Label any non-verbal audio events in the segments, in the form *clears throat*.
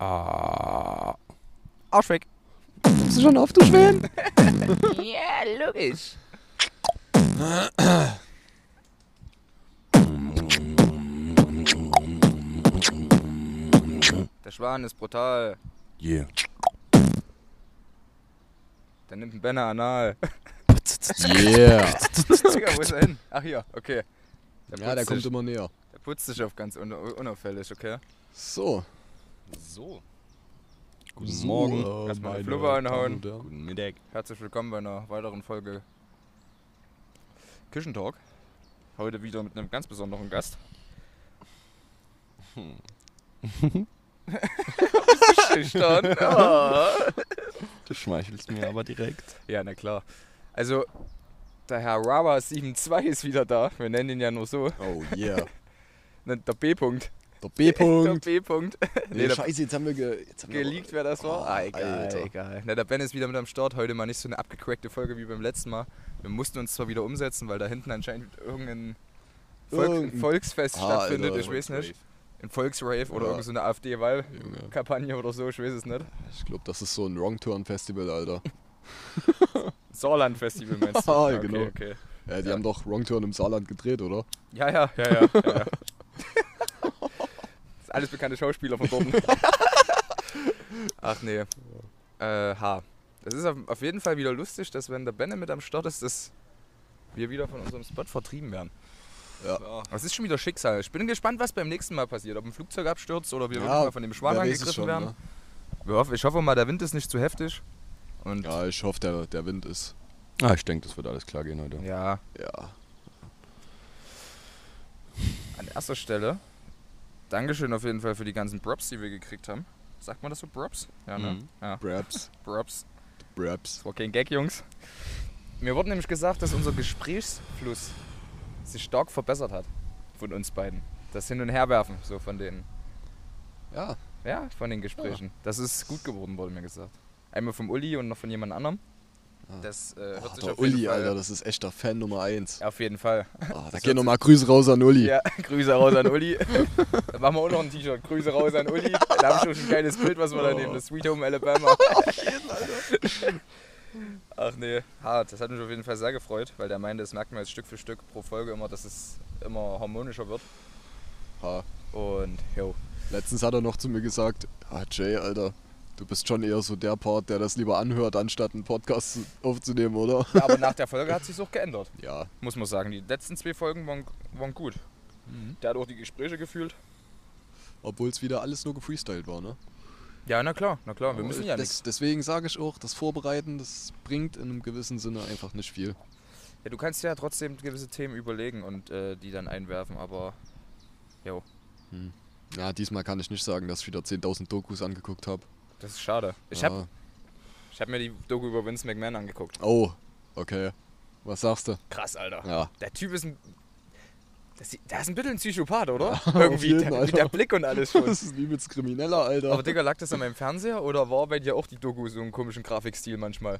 Ah. Arschweg. Kommst du schon auf, du Schwän? Ja, *laughs* logisch. Der Schwan ist brutal. Yeah. Der nimmt einen Banner anal. Yeah. *laughs* Digga, wo ist er hin? Ach hier, okay. Ja, der putzt kommt sich, immer näher. Der putzt sich auf ganz un unauffällig, okay? So. So. Guten Guten Morgen. Erstmal eine Flubber einhauen. Guten Mittag. Herzlich willkommen bei einer weiteren Folge Küchentalk. Heute wieder mit einem ganz besonderen Gast. Bist du schüchtern? Oh. Du schmeichelst mir aber direkt. Ja, na klar. Also, der Herr Rava72 ist wieder da. Wir nennen ihn ja nur so. Oh yeah. *laughs* Nennt Der B-Punkt. Der Der B-Punkt. B-Punkt. *laughs* Nee, der scheiße, jetzt haben wir, ge jetzt haben geleakt, wer das war. Oh, ah, egal, Alter. egal. Na, der Ben ist wieder mit am Start. Heute mal nicht so eine abgecrackte Folge wie beim letzten Mal. Wir mussten uns zwar wieder umsetzen, weil da hinten anscheinend irgendein Volk, Irgendein- Volksfest Ah, stattfindet. Alter. Ich weiß nicht. Ein Volksrave oder Ja. irgend so AfD-Wahlkampagne oder so, ich weiß es nicht. Ich glaube, das ist so ein Wrong Turn Festival, Alter. *laughs* Saarland-Festival meinst du? *laughs* Ah, okay, genau. Okay. Ja, die Ja. haben doch Wrong Turn im Saarland gedreht, oder? Ja, ja, ja, ja. ja, alles bekannte Schauspieler von dort. *laughs* Ach nee. Äh, H. Das ist auf, auf jeden Fall wieder lustig, dass wenn der Benne mit am Start ist, dass wir wieder von unserem Spot vertrieben werden. Ja. Das ist schon wieder Schicksal. Ich bin gespannt, was beim nächsten Mal passiert. Ob ein Flugzeug abstürzt oder wir Ja, wirklich mal von dem es angegriffen schon, werden. ne? Hoffen, ich hoffe mal, der Wind ist nicht zu heftig. Und Ja, ich hoffe, der, der Wind ist. Ah, ich denke, das wird alles klar gehen heute. ja, Ja. an erster Stelle, Dankeschön auf jeden Fall für die ganzen Props, die wir gekriegt haben. Sagt man das so, Props? Ja, ne? Mhm. Ja, Braps. Props. *laughs* Braps. Das war kein Gag, Jungs. Mir wurde nämlich gesagt, dass unser Gesprächsfluss sich stark verbessert hat von uns beiden. Das Hin- und Herwerfen, so von den, Ja. ja, von den Gesprächen. Das ist gut geworden, wurde mir gesagt. Einmal vom Uli und noch von jemand anderem. Ah. Das äh, hört Oh, sich der auf jeden Uli, Fall, Alter, das ist echt der Fan Nummer 1. Auf jeden Fall. Ah, da gehen nochmal Grüße raus an Uli. Ja, *laughs* Grüße raus an Uli. *laughs* Dann machen wir auch noch ein T-Shirt. Grüße raus an Uli. Da haben wir schon ein geiles Bild, was wir da nehmen. Das Sweet Home Alabama. *laughs* Ach nee, hart. Das hat mich auf jeden Fall sehr gefreut, weil der meinte, das merkt man jetzt Stück für Stück pro Folge immer, dass es immer harmonischer wird. Ha. Und jo. Letztens hat er noch zu mir gesagt, ah Jay, Alter, du bist schon eher so der Part, der das lieber anhört, anstatt einen Podcast zu- aufzunehmen, oder? Ja, aber nach der Folge hat sich auch geändert, *laughs* Ja. muss man sagen. Die letzten zwei Folgen waren, waren gut. Der hat auch die Gespräche gefühlt. Obwohl es wieder alles nur gefreestylt war, ne? Ja, na klar, na klar. Wir Aber müssen ja nichts. Deswegen sage ich auch, das Vorbereiten, das bringt in einem gewissen Sinne einfach nicht viel. Ja, du kannst ja trotzdem gewisse Themen überlegen und äh, die dann einwerfen, aber jo, Hm. Ja, diesmal kann ich nicht sagen, dass ich wieder 10.000 Dokus angeguckt habe. Das ist schade. Ich habe ich hab mir die Doku über Vince McMahon angeguckt. Oh, okay. Was sagst du? Krass, Alter. Ja. Der Typ ist ein. Das, der ist ein bisschen ein Psychopath, oder? auf Irgendwie. jeden, Der, der Blick und alles schon. *laughs* Das ist wie mit Krimineller, Alter. Aber Digga, lag das an meinem Fernseher oder war bei dir auch die Doku so einen komischen Grafikstil manchmal?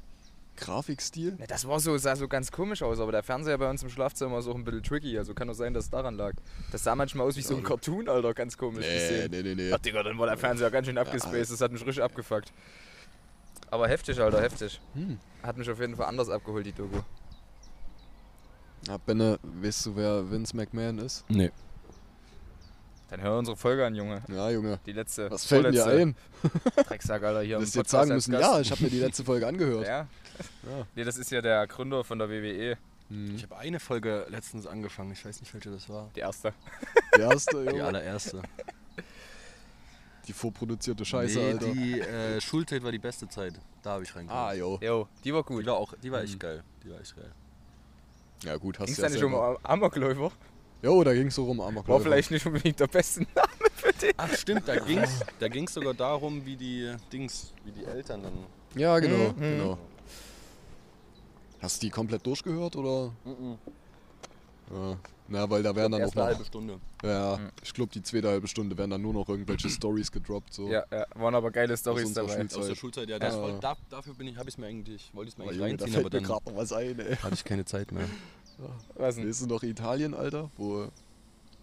Grafikstil? Ja, das war so, sah so ganz komisch aus, aber der Fernseher bei uns im Schlafzimmer ist auch ein bisschen tricky, also kann doch sein, dass es daran lag. Das sah manchmal aus wie so ein Cartoon, Alter, ganz komisch Nee, nee, nee, nee. Ach Digga, dann war der Fernseher ganz schön abgespaced, das hat mich richtig abgefuckt. Aber heftig, Alter, heftig. Hm. Hat mich auf jeden Fall anders abgeholt, die Doku. Ja, Benne, weißt du, wer Vince McMahon ist? Nee. Dann hör unsere Folge an, Junge. Ja, Junge. Die letzte. Was fällt dir ein? Drecksack, Alter, hier Du hättest jetzt sagen müssen, ja, ich habe mir die letzte Folge *laughs* angehört. Ja? Ja. Nee, das ist ja der Gründer von der WWE, Hm. Ich habe eine Folge letztens angefangen. Ich weiß nicht, welche das war. die erste. Der erste, Die Junge. allererste. Die vorproduzierte Scheiße, nee, Alter. die äh, Schulzeit war die beste Zeit. Da habe ich reingeguckt. Ah, jo. Jo, die war Die gut. war auch, die war echt Mhm. geil. Die war echt geil. Ja, gut, hast Ging es du ja da nicht um. Amokläufer? Jo, da ging es so rum, Amok. War vielleicht nicht unbedingt der beste Name für den. Ach stimmt, da ging's, da ging's sogar darum, wie die Dings, wie die Eltern dann. Ja, genau, Mhm. genau. Hast du die komplett durchgehört, oder? Ja. Na, weil da werden dann noch... halbe Stunde. Ja, Mhm. ich glaube, die zweite halbe Stunde werden dann nur noch irgendwelche *clears throat* Stories gedroppt. So. Ja, ja, waren aber geile Stories dabei. Schulzeit. Aus der Schulzeit, ja. Das Ja. war, da, dafür bin ich, habe ich mir eigentlich, wollte ich es mir Aber eigentlich reinziehen, fällt aber mir dann gerade noch was ein, ey. hatte ich keine Zeit mehr. Was denn? Du noch Italien, Alter? Wo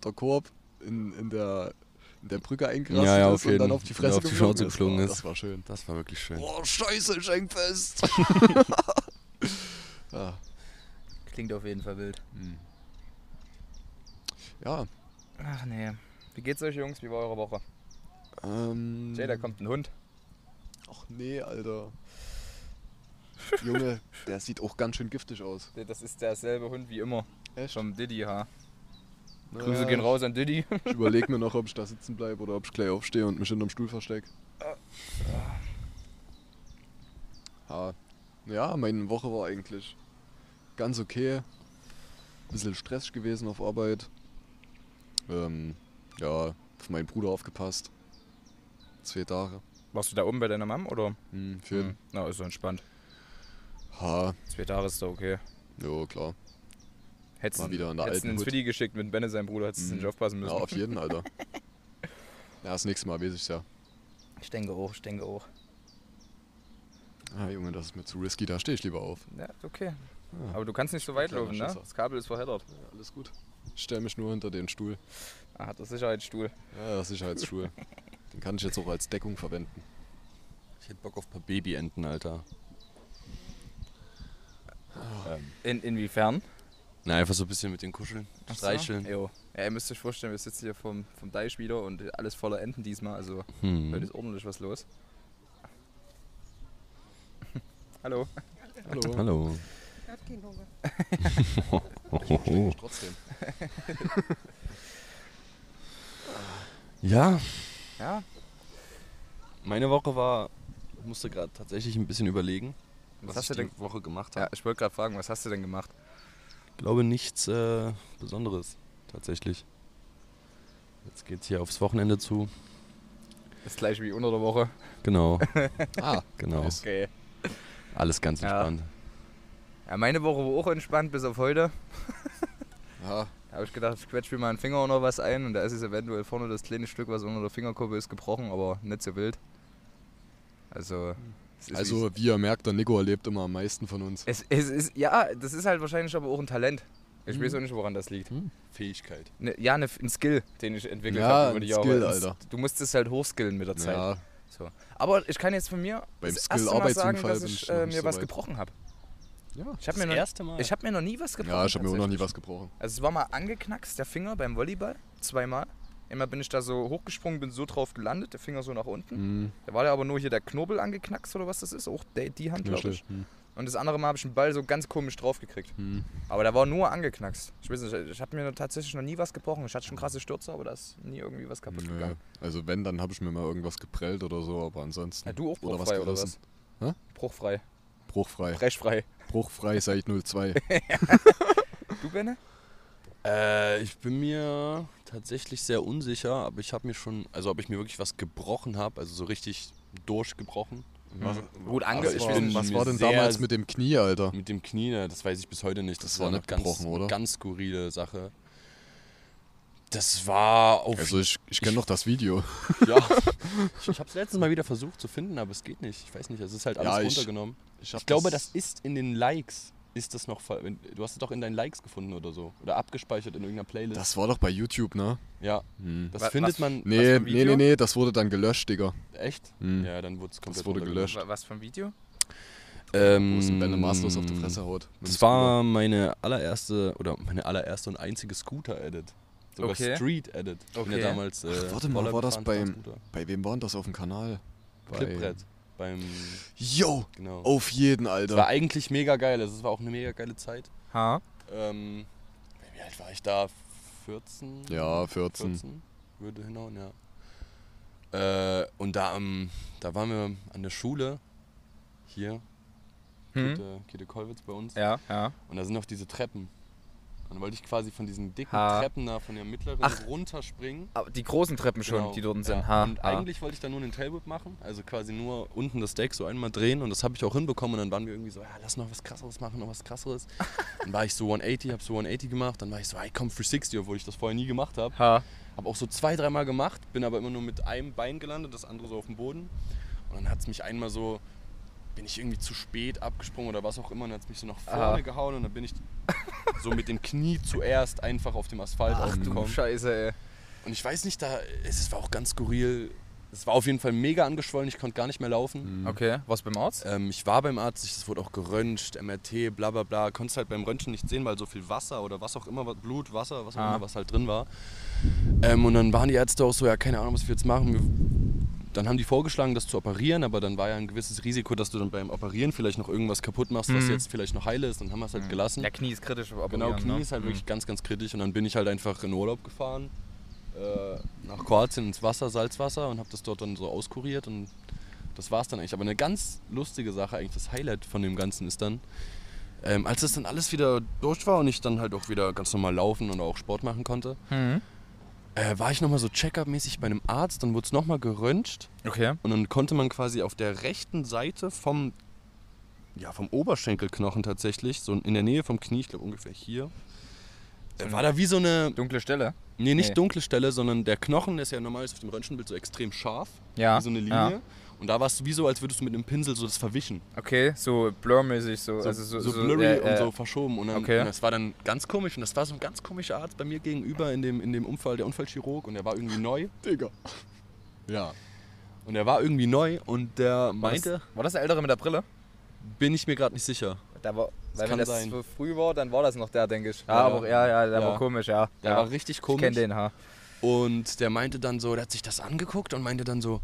der Korb in, in der in der Brücke eingerastet Ja, ja, ist und dann auf die Fresse auf die geflogen ist. geflogen Oh, ist. Das war schön. Das war wirklich schön. Oh, scheiße, ich häng fest. *laughs* ja. Klingt auf jeden Fall wild. Hm. ja, Ach nee. Wie geht's euch, Jungs? Wie war eure Woche? ähm... Jay, da kommt ein Hund. Ach nee, Alter. Junge, der sieht auch ganz schön giftig aus. Das ist derselbe Hund wie immer. Echt? Vom Diddy, ha. Naja, Grüße gehen raus an Diddy. Ich überlege mir noch, ob ich da sitzen bleibe oder ob ich gleich aufstehe und mich hinterm Stuhl verstecke. Ja. ja, meine Woche war eigentlich ganz okay. Bisschen stressig gewesen auf Arbeit. Ähm, ja, auf meinen Bruder aufgepasst. Zwei Tage. Warst du da oben bei deiner Mom oder? Hm, für Hm. Na, ist so entspannt. Ha, Zwei Tage ist doch okay. jo, klar. Hättest Mal du wieder in der alten ins. Fiddy geschickt mit Benne, seinem Bruder, hättest du Mhm. nicht aufpassen Ja, müssen. auf jeden, Alter. *laughs* Ja, das nächste Mal weiß ich's ja. Ich denke auch, ich denke auch. Ah, Junge, das ist mir zu risky, da stehe ich lieber auf. Ja, ist okay. Ja. Aber du kannst nicht so weit laufen, ne? Das Kabel ist verheddert. Ja, alles gut. Ich stelle mich nur hinter den Stuhl. Ah, der Sicherheitsstuhl. Ja, der Sicherheitsstuhl. den kann ich jetzt auch als Deckung verwenden. Ich hätte Bock auf ein paar Babyenten, Alter. Ähm, In, inwiefern? na, einfach so ein bisschen mit den Kuscheln, Ach so. streicheln. Jo. Ja, ihr müsst euch vorstellen, wir sitzen hier vom, vom Deich wieder und alles voller Enten diesmal. Also Hm. heute ist ordentlich was los. *laughs* Hallo. Hallo. Hallo. Er hat keinen Hunger. *laughs* Trotzdem. *laughs* Ja, Ja, meine Woche war, ich musste gerade tatsächlich ein bisschen überlegen, Was was, hast ich du die denn- Woche gemacht ja habe. ich wollte gerade fragen, was hast du denn gemacht? Ich glaube nichts äh, Besonderes, tatsächlich. Jetzt geht's hier aufs Wochenende zu. Das gleiche wie unter der Woche. Genau, *laughs* Ah, genau. Okay. Alles ganz Ja. entspannt. Ja, meine Woche war auch entspannt bis auf heute. *laughs* ja, Da habe ich gedacht, ich quetsch mir meinen Finger noch was ein und da ist es eventuell vorne das kleine Stück, was unter der Fingerkuppe ist, gebrochen, aber nicht so wild. Also, also wie ihr merkt, der Nico erlebt immer am meisten von uns. es, es ist, ja, das ist halt wahrscheinlich aber auch ein Talent. Ich Mhm. weiß auch nicht, woran das liegt. Fähigkeit. Ne, ja, ne, ein Skill, den ich entwickelt Ja, habe über die Jahre. Skill, Es- Alter. Du musst es halt hochskillen mit der Zeit. Ja, So. Aber ich kann jetzt von mir Beim Skill Mal sagen, Arbeitsunfall dass ich äh, mir so was weit. gebrochen habe. Ja. Ich habe Das mir, noch- erste Mal. ich hab mir noch nie was gebrochen. ja ich habe mir auch noch nie was gebrochen. Also es war mal angeknackst, der Finger beim Volleyball, zweimal. Immer bin ich da so hochgesprungen, bin so drauf gelandet, der Finger so nach unten. Hm, Da war ja aber nur hier der Knobel angeknackst oder was das ist, auch die, die Hand, glaube ich. Hm, Und das andere Mal habe ich einen Ball so ganz komisch drauf gekriegt. hm. Aber der war nur angeknackst. Ich weiß nicht, ich habe mir tatsächlich noch nie was gebrochen. Ich hatte schon krasse Stürze, aber da ist nie irgendwie was kaputt Nö. gegangen. Also wenn, dann habe ich mir mal irgendwas geprellt oder so, aber ansonsten Ja, du auch Oder was bruchfrei oder was? gerissen. Hä? Bruchfrei. bruchfrei. Brechfrei. Bruchfrei seit 02. *laughs* Du, Benne? Äh, ich bin mir tatsächlich sehr unsicher, aber ich habe mir schon, also ob ich mir wirklich was gebrochen habe, also so richtig durchgebrochen. Was, Gut Aber ange ich ich bin- bin, was war denn damals mit dem Knie, Alter? Mit dem Knie, ne, das weiß ich bis heute nicht. Das, Das war war eine nicht ganz, gebrochen, oder? ganz skurrile Sache. Das war auf. Also ich, ich kenne noch das Video. ja. *laughs* Ich, ich habe es letztes Mal wieder versucht zu finden, aber es geht nicht. Ich weiß nicht, es ist halt alles Ja, ich- runtergenommen. Ich, Ich, glaube, das ist in den Likes. Ist das noch. Du hast es doch in deinen Likes gefunden oder so. Oder abgespeichert in irgendeiner Playlist. Das war doch bei YouTube, ne? ja, Hm. das Wa- findet was- man. Nee, nee, nee, nee, das wurde dann gelöscht, Digga. Echt? Hm. Ja, dann wurde es komplett wurde runtergenommen. gelöscht. was für ein Video? Ähm, Wo es ein Benne maßlos auf die Fresse haut. Das war meine allererste oder meine allererste und einzige Scooter-Edit. Sogar Okay. Street-Edit. Ich bin Okay. ja damals. Äh, Ach, warte mal, war das beim-. Bei wem war das auf dem Kanal? Bei- Clipbrett. Beim. Yo, Genau. auf jeden, Es war Alter. eigentlich mega geil. Also es war auch eine mega geile Zeit. Ha? Ähm, wie alt war ich da? 14? Ja, 14. 14 würde hinhauen, ja. Äh, und da, ähm, da waren wir an der Schule, hier, Hm? Kete, Kete Kollwitz bei uns. Ja, ja. Und da sind noch diese Treppen. Dann wollte ich quasi von diesen dicken Ha. Treppen da, von der mittleren Ach. runterspringen. Aber die großen Treppen schon, Genau, die dort ja. sind. Ha, Und ha. eigentlich wollte ich da nur einen Tailwhip machen, also quasi nur unten das Deck so einmal drehen und das habe ich auch hinbekommen und dann waren wir irgendwie so, ja, lass noch was krasseres machen, noch was krasseres. *laughs* dann war ich so 180, habe so 180 gemacht, dann war ich so, hey, komm 360, obwohl ich das vorher nie gemacht habe. Ha. Habe auch so zwei, dreimal gemacht, bin aber immer nur mit einem Bein gelandet, das andere so auf dem Boden. Und dann hat es mich einmal so, bin ich irgendwie zu spät abgesprungen oder was auch immer, und dann hat mich so nach vorne Aha. gehauen und dann bin ich *laughs* so mit dem Knie zuerst einfach auf dem Asphalt Ach du aufgekommen. Scheiße, ey. Und ich weiß nicht, da es war auch ganz skurril. Es war auf jeden Fall mega angeschwollen, ich konnte gar nicht mehr laufen. Okay, was beim Arzt? Ähm, ich war beim Arzt, es wurde auch geröntgt, MRT, bla bla bla. Konntest halt beim Röntgen nicht sehen, weil so viel Wasser oder was auch immer, Blut, Wasser, was auch Ah. immer, was halt drin war. Ähm, und dann waren die Ärzte auch so, ja, keine Ahnung, was wir jetzt machen. Dann haben die vorgeschlagen, das zu operieren, aber dann war ja ein gewisses Risiko, dass du dann beim Operieren vielleicht noch irgendwas kaputt machst, was Mhm. jetzt vielleicht noch heile ist. Dann haben wir es halt gelassen. Der Knie ist kritisch. Genau, Knie ne? ist halt Mhm. wirklich ganz, ganz kritisch. Und dann bin ich halt einfach in Urlaub gefahren, äh, nach Kroatien ins Wasser, Salzwasser und habe das dort dann so auskuriert und das war's dann eigentlich. Aber eine ganz lustige Sache, eigentlich das Highlight von dem Ganzen ist dann, ähm, als das dann alles wieder durch war und ich dann halt auch wieder ganz normal laufen und auch Sport machen konnte, Mhm. Äh, war ich nochmal so Check-up-mäßig bei einem Arzt, dann wurde es nochmal geröntgt Okay. und dann konnte man quasi auf der rechten Seite vom, ja, vom Oberschenkelknochen tatsächlich, so in der Nähe vom Knie, ich glaube ungefähr hier, äh, war da wie so eine, Dunkle Stelle. nee, nicht Nee. dunkle Stelle, sondern der Knochen der ist ja normalerweise auf dem Röntgenbild so extrem scharf, Ja. wie so eine Linie. Ja. Und da war es wie so, als würdest du mit einem Pinsel so das verwischen. Okay, so blurmäßig, so. So, also so, so, so blurry äh, und äh, so verschoben. Und, dann, okay. und das war dann ganz komisch. Und das war so ein ganz komischer Arzt bei mir gegenüber in dem, in dem Unfall, der Unfallchirurg. Und der war irgendwie neu. Digga. Ja. Und der war irgendwie neu und der War das, meinte, war das der Ältere mit der Brille? bin ich mir gerade nicht sicher. Da war, weil wenn das sein. so früh war, dann war das noch der, denke ich. Ja, Ja, aber, ja, ja, der ja. war komisch, ja. Der ja. war richtig ich komisch. kenn den, ha. Und der meinte dann so, der hat sich das angeguckt und meinte dann so,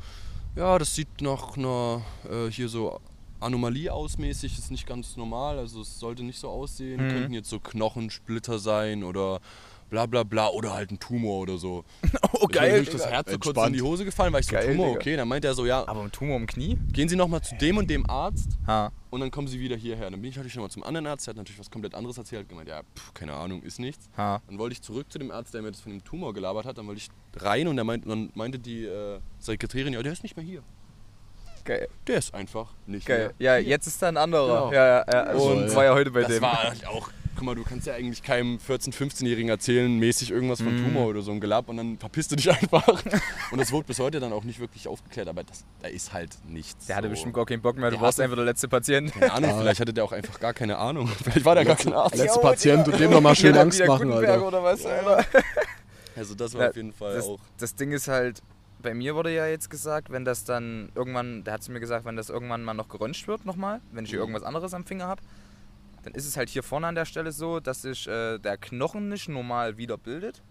ja, das sieht nach einer äh, hier so Anomalie ausmäßig, ist nicht ganz normal, also es sollte nicht so aussehen. Mhm. Könnten jetzt so Knochensplitter sein oder bla bla bla oder halt ein Tumor oder so. *laughs* Oh, Ich bin wirklich das Herz so kurz in die Hose gefallen, weil ich so Geil, Tumor, Digga. okay. Dann meinte er so, ja, Aber ein Tumor im Knie? gehen Sie nochmal zu dem und dem Arzt Ha. und dann kommen Sie wieder hierher. Dann bin ich natürlich nochmal zum anderen Arzt, der hat natürlich was komplett anderes erzählt, gemeint, ja, pff, keine Ahnung, ist nichts. Ha. Dann wollte ich zurück zu dem Arzt, der mir das von dem Tumor gelabert hat. Dann wollte ich rein und meint, dann meinte die äh, Sekretärin, ja, der ist nicht mehr hier. Geil. Der ist einfach nicht Geil. mehr. Ja, jetzt ist da ein anderer. Genau. Ja, ja, ja. Also Und das war ja heute bei das dem. war halt auch, guck mal, du kannst ja eigentlich keinem 14-, 15-Jährigen erzählen, mäßig irgendwas von Mm. Tumor oder so ein Gelab und dann verpisst du dich *laughs* einfach. und das wurde bis heute dann auch nicht wirklich aufgeklärt, aber das, da ist halt nichts. der hatte so. bestimmt gar keinen Bock mehr. Du Der warst einfach der letzte Patient. Keine Ahnung, vielleicht hatte der auch einfach gar keine Ahnung. *laughs* Vielleicht war der gar kein Arzt. Letzte Patient und dem nochmal schön Angst machen, Alter. oder was, Alter? *laughs* Also das war Ja, auf jeden Fall das, auch. das Ding ist halt, bei mir wurde ja jetzt gesagt, wenn das dann irgendwann, der hat zu mir gesagt, wenn das irgendwann mal noch geröntgt wird nochmal, wenn ich hier Mhm. irgendwas anderes am Finger habe, dann ist es halt hier vorne an der Stelle so, dass sich äh, der Knochen nicht normal wieder bildet,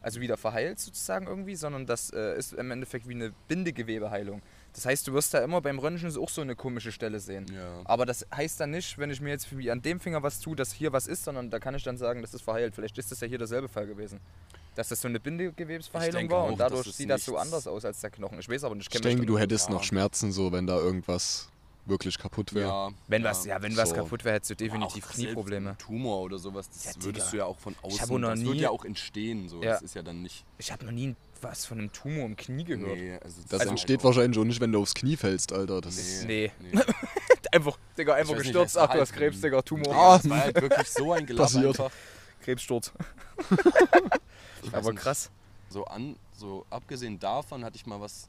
also wieder verheilt sozusagen irgendwie, sondern das äh, ist im Endeffekt wie eine Bindegewebeheilung. Das heißt, du wirst da immer beim Röntgen auch so eine komische Stelle sehen. Ja. Aber das heißt dann nicht, wenn ich mir jetzt an dem Finger was tue, dass hier was ist, sondern da kann ich dann sagen, das ist verheilt. Vielleicht ist das ja hier derselbe Fall gewesen. Dass das so eine Ich Bindegewebsverheilung war auch, und dadurch sieht das so anders aus als der Knochen. Ich weiß aber nicht, Ich kenn mich denke, du hättest noch Schmerzen, so wenn da irgendwas wirklich kaputt wäre. Ja, Wenn was, ja, wenn was so. kaputt wäre, hättest du definitiv auch selbst Knieprobleme. Ein Tumor oder sowas, das Ja, würdest du ja auch von außen. noch das nie- wird ja auch entstehen. So. Ja. Das ist ja dann nicht. Ich habe noch nie was von einem Tumor im Knie gehört. Nee, also Das ist entsteht halt wahrscheinlich auch nicht, wenn du aufs Knie fällst, Alter. Das ist Nee. nee. *laughs* Einfach, Digga, einfach gestürzt. das Ach, du hast halt Krebs, Digga, Tumor. Ja, das war halt wirklich so ein *laughs* Gelaber Passiert. einfach. Krebssturz. Aber krass. So, an, so abgesehen davon hatte ich mal was,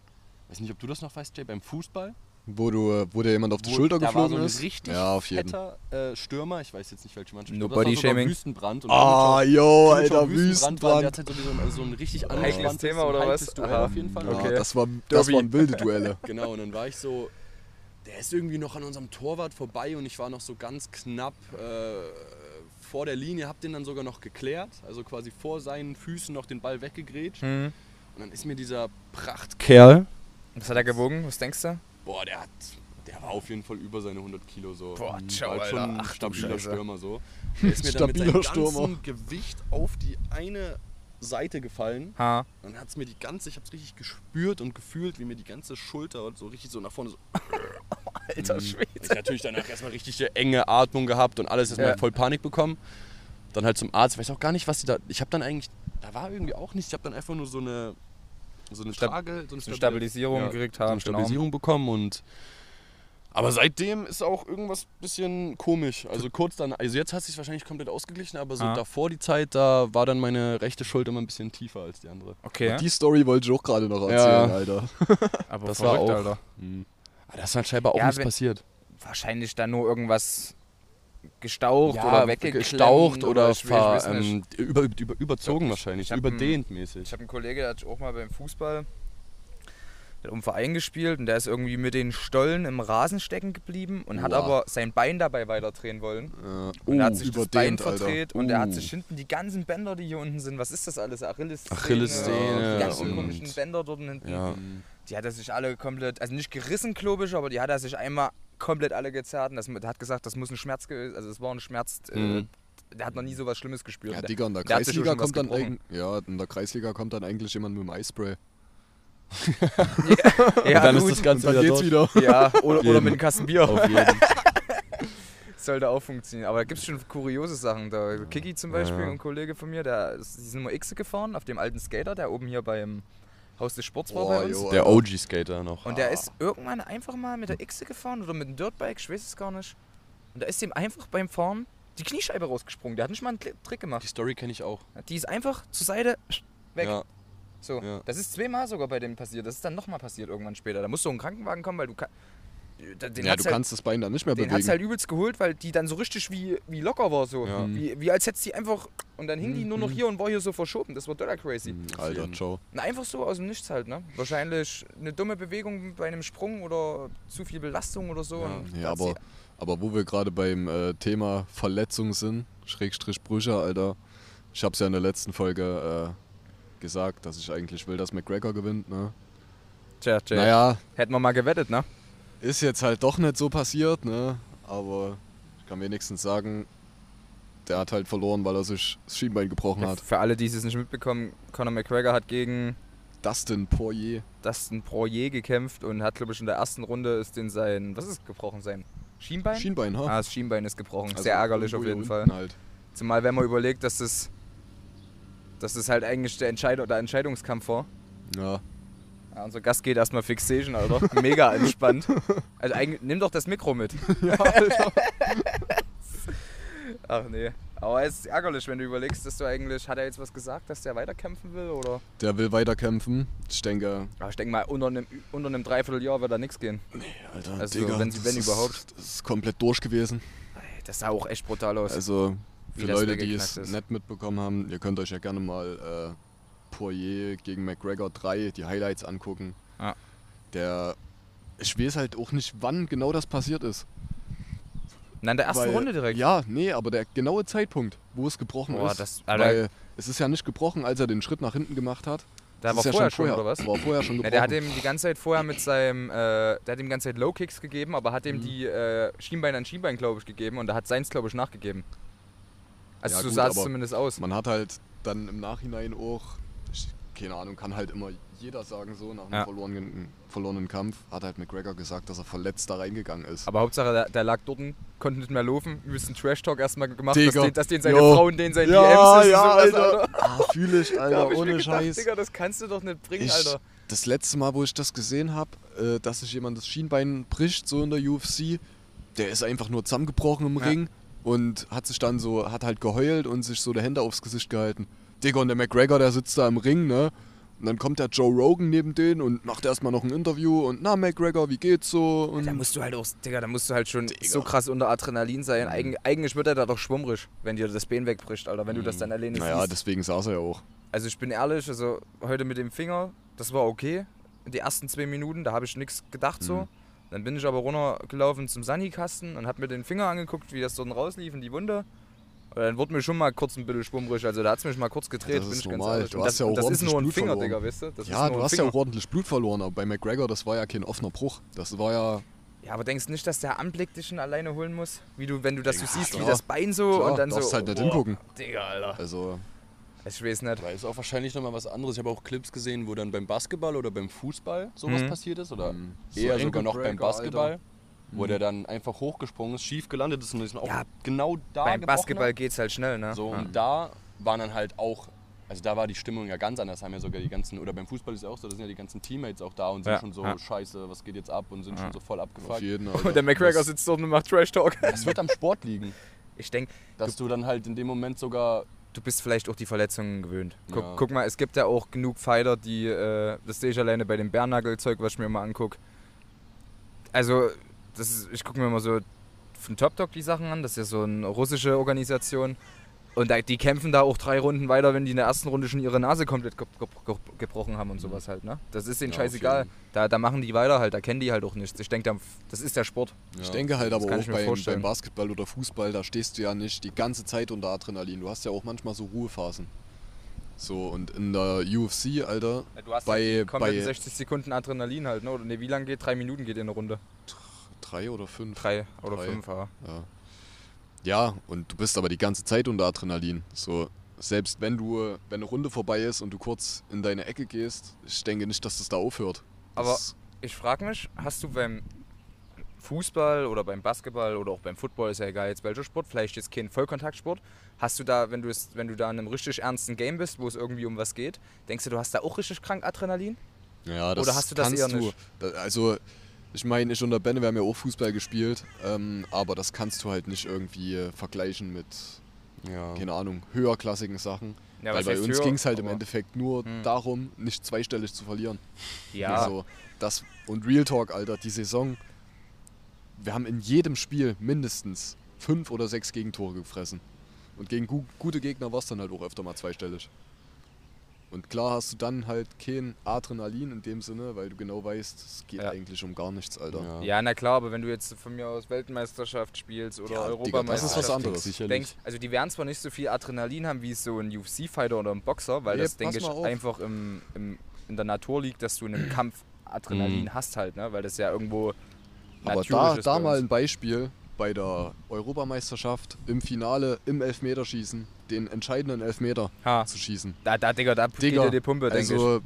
weiß nicht, ob du das noch weißt, Jay, beim Fußball. Wo, du, äh, wo dir jemand auf die Wo- Schulter da war geflogen so ein ist. richtig ja, auf jeden. fetter äh, Stürmer, ich weiß jetzt nicht welche Mannschaft. No war sogar Body-Shaming. Wüstenbrand. Und Ah, yo, Alter, war in Wüstenbrand. der Zeit so, wie so, so ein richtig angespanntes Thema oder ein was? Duell auf jeden Fall. Ja, Okay. das, war, das Derby. waren wilde Duelle. *laughs* Genau, und dann war ich so, der ist irgendwie noch an unserem Torwart vorbei und ich war noch so ganz knapp äh, vor der Linie, hab den dann sogar noch geklärt, also quasi vor seinen Füßen noch den Ball weggegrätscht. Hm. Und dann ist mir dieser Prachtkerl, Was hat er gewogen? Was denkst du? Boah, der hat, der war auf jeden Fall über seine 100 Kilo so. Boah, War ciao, halt schon ein Ach stabiler. Stürmer so. Der ist mir dann mit seinem Stürmer. ganzen Gewicht auf die eine Seite gefallen. Ha. Dann hat es mir die ganze, ich hab's richtig gespürt und gefühlt, wie mir die ganze Schulter so richtig so nach vorne so *laughs* Alter Ich Schwede. natürlich danach erstmal richtig eine enge Atmung gehabt und alles erstmal Ja. voll Panik bekommen. Dann halt zum Arzt, ich weiß auch gar nicht, was die da. Ich habe dann eigentlich, da war irgendwie auch nichts. Ich habe dann einfach nur so eine so eine Stab- Trage, so eine, Stabil- Stabilisierung ja, gekriegt so eine haben. genau. Stabilisierung bekommen und aber seitdem ist auch irgendwas bisschen komisch. Also kurz dann, also jetzt hat sich wahrscheinlich komplett ausgeglichen, aber so Ah. davor die Zeit, da war dann meine rechte Schulter immer ein bisschen tiefer als die andere. Okay. Die Story wollte ich auch gerade noch erzählen, Ja. Alter. *laughs* Aber das war verrückt, auch- Alter. Aber das ist halt scheinbar auch Ja, nichts passiert. Wahrscheinlich dann nur irgendwas gestaucht oder weggeklemmt. gestaucht oder, ich, ich ver, ähm, über, über, überzogen wahrscheinlich, ich überdehnt Ich mäßig. habe einen Kollege, der hat auch mal beim Fußball der hat um Verein gespielt und der ist irgendwie mit den Stollen im Rasen stecken geblieben und hat Boah. aber sein Bein dabei weiterdrehen wollen. Äh, Und er hat sich das Bein verdreht und er hat Uh. sich hinten die ganzen Bänder, die hier unten sind, was ist das alles? Achillessehne die ganzen und- komischen Bänder dort hinten. Ja. Die hat er sich alle komplett, also nicht gerissen, glaube ich, aber die hat er sich einmal komplett alle gezerrt. Und das, der hat gesagt, das muss ein Schmerz gewesen, also es war ein Schmerz. Äh, Mhm. der hat noch nie sowas Schlimmes gespürt. Ja, Der- Digga, in der der Kreisliga was kommt dann eig- ja, in der Kreisliga kommt dann eigentlich jemand mit dem Eispray. *laughs* ja, dann ist gut. das Ganze Und dann wieder geht's wieder. Ja, oder, oder mit einem Kasten Bier. Auf jeden. *laughs* Sollte auch funktionieren. Aber da gibt es schon kuriose Sachen. Da Kiki zum Beispiel, Ja. ein Kollege von mir, der ist, die sind immer X gefahren auf dem alten Skater, der oben hier beim Haus des Sports war Boah, bei uns. jo. Der OG-Skater noch. Und der ist irgendwann einfach mal mit der X gefahren oder mit einem Dirtbike, ich weiß es gar nicht. Und da ist ihm einfach beim Fahren die Kniescheibe rausgesprungen. Der hat nicht mal einen Trick Die gemacht. Story kenne ich auch. Die ist einfach zur Seite weg. Ja. So. Ja. Das ist zweimal sogar bei dem passiert. Das ist dann nochmal passiert irgendwann später. Da musst du in den Krankenwagen kommen, weil du den ja, du halt, kannst das Bein dann nicht mehr den hat's bewegen. halt übelst geholt, weil die dann so richtig wie, wie locker war so. Ja. Wie, wie als hättest die einfach und dann hing die nur noch hier und war hier so verschoben. Das war total crazy. Mhm, Alter, ciao. Na, einfach so aus dem Nichts halt, ne? Wahrscheinlich eine dumme Bewegung bei einem Sprung oder zu viel Belastung oder so. Ja. Ja, aber, aber wo wir gerade beim äh, Thema Verletzung sind, Schrägstrich Brüche, Alter. Ich hab's ja in der letzten Folge äh, gesagt, dass ich eigentlich will, dass McGregor gewinnt, ne? Tja, tja. Naja, Hätten wir mal gewettet, ne? Ist jetzt halt doch nicht so passiert, ne? Aber ich kann wenigstens sagen, der hat halt verloren, weil er sich das Schienbein gebrochen hat. Für alle, die es nicht mitbekommen, Conor McGregor hat gegen Dustin Poirier. Dustin Poirier gekämpft und hat, glaube ich, in der ersten Runde ist den sein, was ist gebrochen sein? Schienbein? Schienbein, ha? ah, das Schienbein ist gebrochen. Also Sehr ärgerlich auf jeden Fall. Halt. Zumal, wenn man überlegt, dass das, dass das halt eigentlich der, Entscheid der Entscheidungskampf war. Ja. Ja, unser Gast geht erstmal Fixation, Alter. Mega entspannt. Also eigentlich, nimm doch das Mikro mit. *laughs* ja, Alter. Ach nee. Aber es ist ärgerlich, wenn du überlegst, dass du eigentlich, hat er jetzt was gesagt, dass der weiterkämpfen will? Oder? Der will weiterkämpfen. Ich denke, Aber ich denke mal, unter einem, unter einem Dreivierteljahr wird da nichts gehen. Alter, Also, Digga, wenn wenn ist, überhaupt. Das ist komplett durch gewesen. Das sah auch echt brutal aus. Also, für Leute, die es nicht mitbekommen haben, ihr könnt euch ja gerne mal äh, Poirier gegen McGregor 3, die Highlights angucken. Ja. Der. Ich weiß halt auch nicht, wann genau das passiert ist. Na, in der ersten Weil- Runde direkt. Ja, nee, aber der genaue Zeitpunkt, wo es gebrochen Boah, ist. das- weil es ist ja nicht gebrochen, als er den Schritt nach hinten gemacht hat. Da Das war ja vorher schon, oder was? War vorher schon gebrochen. der hat ihm die ganze Zeit vorher mit seinem, äh, der hat ihm die ganze Zeit Low Kicks gegeben, aber hat ihm Mhm. die äh, Schienbein an Schienbein, glaube ich, gegeben und da hat seins, glaube ich, nachgegeben. Also Ja, so sah es zumindest aus. Man hat halt dann im Nachhinein auch, keine Ahnung, kann halt immer jeder sagen, so nach einem Ja. verlorenen, verlorenen Kampf, hat halt McGregor gesagt, dass er verletzt da reingegangen ist. Aber Hauptsache, der, der lag dort, konnte nicht mehr laufen, übelsten Trash-Talk erstmal gemacht, dass Digga. den, dass den seine Jo. Frauen den seinen Ja, DMs ist ja, sowas, Alter. Alter. Ah, fühle ich, Alter, ich ohne gedacht, Scheiß. Digga, das kannst du doch nicht bringen, Ich, Alter. das letzte Mal, wo ich das gesehen habe, äh, dass sich jemand das Schienbein bricht, so in der UFC, der ist einfach nur zusammengebrochen im Ja. Ring und hat sich dann so, hat halt geheult und sich so die Hände aufs Gesicht gehalten. Digga, und der McGregor, der sitzt da im Ring, ne? Und dann kommt der Joe Rogan neben den und macht erstmal noch ein Interview und na McGregor, wie geht's so? Und Da musst du halt auch, Digga, da musst du halt schon Digga. so krass unter Adrenalin sein. Eig eigentlich wird er da doch schwummrig, wenn dir das Bein wegbricht, Alter, wenn du das dann alleine naja, siehst. deswegen saß er ja auch. Also ich bin ehrlich, also heute mit dem Finger, das war okay. Die ersten zwei Minuten, da habe ich nichts gedacht so. Mhm. Dann bin ich aber runtergelaufen zum Sani-Kasten und habe mir den Finger angeguckt, wie das dort rauslief in die Wunde. Dann wurde mir schon mal kurz ein bisschen schwummrig, also da hat es mich mal kurz gedreht, das bin ist ich normal. ganz ehrlich. Du hast das, ja auch und das ist ordentlich nur ein Blut Finger, verloren. Digga, weißt du? Das ja, ist nur du hast Finger. ja auch ordentlich Blut verloren, aber bei McGregor, das war ja kein offener Bruch. Das war ja Ja, aber denkst du nicht, dass der Anblick dich schon alleine holen muss? Wie du, wenn du das so Ja, siehst, wie klar. das Bein so Klar, und dann so. darfst halt nicht boah, hingucken. Digga, Alter. Also, Ich weiß nicht. Weil ist auch wahrscheinlich nochmal was anderes. Ich habe auch Clips gesehen, wo dann beim Basketball oder beim Fußball sowas Mhm. passiert ist. Oder Mhm. So eher Ankle sogar noch beim Basketball, Alter. Wo der dann einfach hochgesprungen ist, schief gelandet ist und ist auch Ja, genau da Beim gebrochen Basketball hat. geht's halt schnell, ne? So, ja. und da waren dann halt auch, also da war die Stimmung ja ganz anders, haben ja sogar die ganzen, oder beim Fußball ist ja auch so, da sind ja die ganzen Teammates auch da und sind Ja, schon so, ja. scheiße, was geht jetzt ab und sind Ja. schon so voll auf abgefuckt. jeden Und Fall. der McGregor sitzt dort und macht Trash-Talk. Es wird am Sport liegen, *laughs* Ich denke, dass du dann halt in dem Moment sogar, du bist vielleicht auch die Verletzungen gewöhnt. Guck, Ja. guck mal, es gibt ja auch genug Fighter, die, äh, das sehe ich alleine bei dem Bärnagelzeug, was ich mir immer angucke. Also, das ist, ich gucke mir immer so von Top Dog die Sachen an. Das ist ja so eine russische Organisation. Und da, die kämpfen da auch drei Runden weiter, wenn die in der ersten Runde schon ihre Nase komplett ge ge ge gebrochen haben und sowas halt, ne? Das ist denen Ja, scheißegal. Da, da machen die weiter halt, da kennen die halt auch nichts. Ich denke, das ist der Sport. Ich Ja. denke halt das aber kann auch ich mir beim, beim Basketball oder Fußball, da stehst du ja nicht die ganze Zeit unter Adrenalin. Du hast ja auch manchmal so Ruhephasen. So, und in der UFC, Alter, Du hast Bei- halt komplett bei- 60 Sekunden Adrenalin halt, ne? Oder ne, wie lange geht? Drei Minuten geht in eine Runde. Drei oder fünf. Drei oder Drei. fünf, ja. Ja. ja, und du bist aber die ganze Zeit unter Adrenalin. So, selbst wenn du, wenn eine Runde vorbei ist und du kurz in deine Ecke gehst, ich denke nicht, dass das da aufhört. Aber Das, ich frage mich, hast du beim Fußball oder beim Basketball oder auch beim Football, ist ja egal jetzt welcher Sport, vielleicht jetzt kein Vollkontaktsport, hast du da, wenn du, es, wenn du da in einem richtig ernsten Game bist, wo es irgendwie um was geht, denkst du, du hast da auch richtig krank Adrenalin? ja, das Oder hast du das kannst eher du. nicht? Da, also, ich meine, ich und der Benne, wir haben ja auch Fußball gespielt, ähm, aber das kannst du halt nicht irgendwie äh, vergleichen mit, Ja. keine Ahnung, höherklassigen Sachen. Ja, Weil bei uns ging es halt im Endeffekt nur Hm. darum, nicht zweistellig zu verlieren. Ja, Also, das, und Real Talk, Alter, die Saison, wir haben in jedem Spiel mindestens fünf oder sechs Gegentore gefressen. Und gegen gu gute Gegner war es dann halt auch öfter mal zweistellig. Und klar hast du dann halt kein Adrenalin in dem Sinne, weil du genau weißt, es geht Ja. eigentlich um gar nichts, Alter. Ja. ja, na klar, aber wenn du jetzt von mir aus Weltmeisterschaft spielst oder Ja, Digga, Europameisterschaft, das ist was anderes. Sicherlich. denkst, also die werden zwar nicht so viel Adrenalin haben wie so ein UFC-Fighter oder ein Boxer, weil Nee, das, denke ich, auf. einfach im, im, in der Natur liegt, dass du in einem Kampf Adrenalin Mhm. hast halt, ne? weil das ja irgendwo Aber da, ist da mal ein Beispiel bei der Europameisterschaft im Finale im Elfmeterschießen, den entscheidenden Elfmeter Ha, zu schießen. da, da, Digga, da Digga, geht dir die Pumpe, denke ich. Also,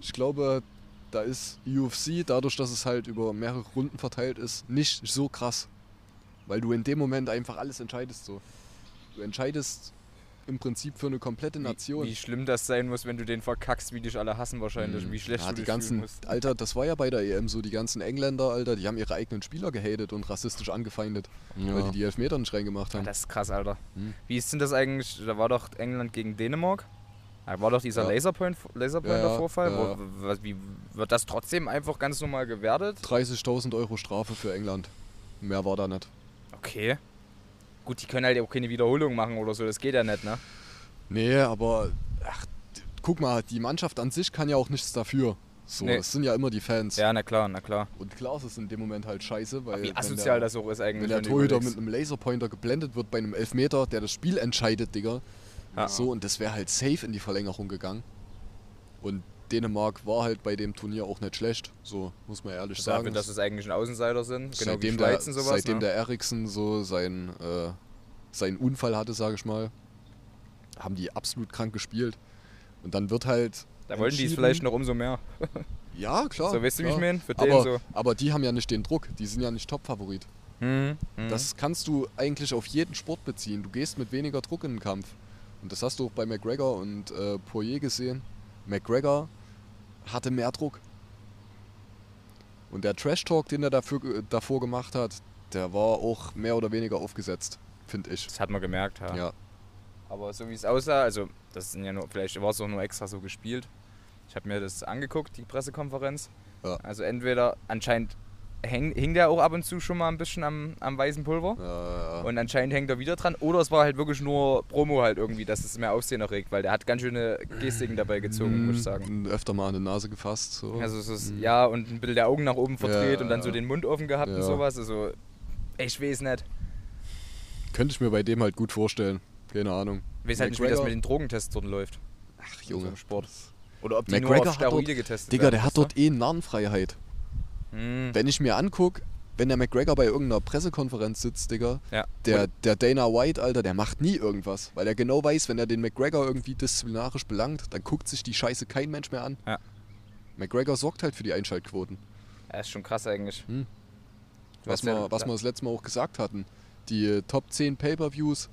ich glaube, da ist UFC, dadurch, dass es halt über mehrere Runden verteilt ist, nicht so krass. Weil du in dem Moment einfach alles entscheidest so. Du entscheidest im Prinzip für eine komplette Nation. Wie, wie schlimm das sein muss, wenn du den verkackst, wie dich alle hassen wahrscheinlich, Mhm. wie schlecht ja, du die dich ganzen, musst. Alter, das war ja bei der EM so, die ganzen Engländer, Alter, die haben ihre eigenen Spieler gehatet und rassistisch angefeindet, weil Ja. die die Elfmeter nicht reingemacht haben. Das ist krass, Alter. Hm. Wie ist denn das eigentlich? Da war doch England gegen Dänemark. Da war doch dieser Ja. Laserpoint, Laserpointer Ja, ja, Vorfall. ja, Wo, ja. was- wie wird das trotzdem einfach ganz normal gewertet? 30.000 Euro Strafe für England. Mehr war da nicht. Okay. Gut, die können halt auch keine Wiederholung machen oder so, das geht ja nicht, ne? Nee, aber ach, guck mal, die Mannschaft an sich kann ja auch nichts dafür. So, Nee. es sind ja immer die Fans. Ja, na klar, na klar. Und klar ist es in dem Moment halt scheiße, weil Wie wenn asozial der, das auch ist eigentlich. wenn der Torhüter mit einem Laserpointer geblendet wird bei einem Elfmeter, der das Spiel entscheidet, Digga. Ja. So, und das wäre halt safe in die Verlängerung gegangen. Und Dänemark war halt bei dem Turnier auch nicht schlecht, so muss man ehrlich Dafür, sagen. dass es eigentlich ein Außenseiter sind. Genau seitdem der, sowas. seitdem ne? der Eriksen so sein, äh, seinen Unfall hatte, sage ich mal, haben die absolut krank gespielt. Und dann wird halt. da wollten die es vielleicht noch umso mehr. *laughs* Ja, klar. so, weißt du, wie ich meine? Für Aber, so. aber die haben ja nicht den Druck, die sind ja nicht Top-Favorit. Mhm. Mhm. Das kannst du eigentlich auf jeden Sport beziehen. Du gehst mit weniger Druck in den Kampf. Und das hast du auch bei McGregor und äh, Poirier gesehen. McGregor hatte mehr Druck. Und der Trash-Talk, den er dafür, ge- davor gemacht hat, der war auch mehr oder weniger aufgesetzt, finde ich. das hat man gemerkt, ja. Ja. Aber so wie es aussah, also das sind ja nur, vielleicht war es auch nur extra so gespielt. Ich habe mir das angeguckt, die Pressekonferenz. Ja. Also entweder anscheinend häng, hing der auch ab und zu schon mal ein bisschen am, am weißen Pulver. Ja, ja. Und anscheinend hängt er wieder dran. Oder es war halt wirklich nur Promo halt irgendwie, dass es mehr Aufsehen erregt, weil der hat ganz schöne Gestiken dabei gezogen, muss ich sagen. Mhm. Öfter mal an die Nase gefasst. So. Also ist, Mhm. ja, und ein bisschen der Augen nach oben verdreht Ja, und dann so den Mund offen gehabt und sowas. Also, ich weiß nicht. Könnte ich mir bei dem halt gut vorstellen. Keine Ahnung. Ich weiß halt nicht, wie das mit den Drogentests dort läuft. Ach, so Junge. einem Sport. Oder ob die McGregor nur auf hat Steroide dort- getestet Digga, der hat dort eh Narrenfreiheit. Hm. Wenn ich mir anguck, wenn der McGregor bei irgendeiner Pressekonferenz sitzt, Digga, Ja. der, der Dana White, Alter, der macht nie irgendwas. Weil er genau weiß, wenn er den McGregor irgendwie disziplinarisch belangt, dann guckt sich die Scheiße kein Mensch mehr an. Ja. McGregor sorgt halt für die Einschaltquoten. Ja, ist schon krass eigentlich. Hm. Was wir, was wir das letzte Mal auch gesagt hatten. Die äh, Top 10 Pay-Per-Views,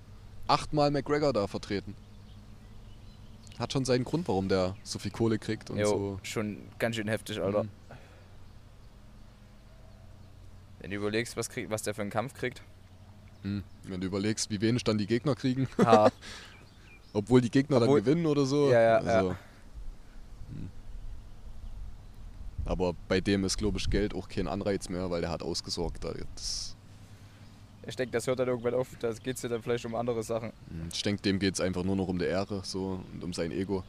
achtmal McGregor da vertreten. Hat schon seinen Grund, warum der so viel Kohle kriegt und Jo, so. schon ganz schön heftig, Alter. Mhm. Wenn du überlegst, was, krieg, was der für einen Kampf kriegt. Hm. Wenn du überlegst, wie wenig dann die Gegner kriegen, Ha, *laughs* obwohl die Gegner Obwohl- dann gewinnen oder so. Ja, ja, also, hm. Aber bei dem ist, glaube ich, Geld auch kein Anreiz mehr, weil der hat ausgesorgt. Da Das Ich denke, das hört dann irgendwann auf. Da geht es ja dann vielleicht um andere Sachen. Hm, Ich denke, dem geht es einfach nur noch um die Ehre so und um sein Ego.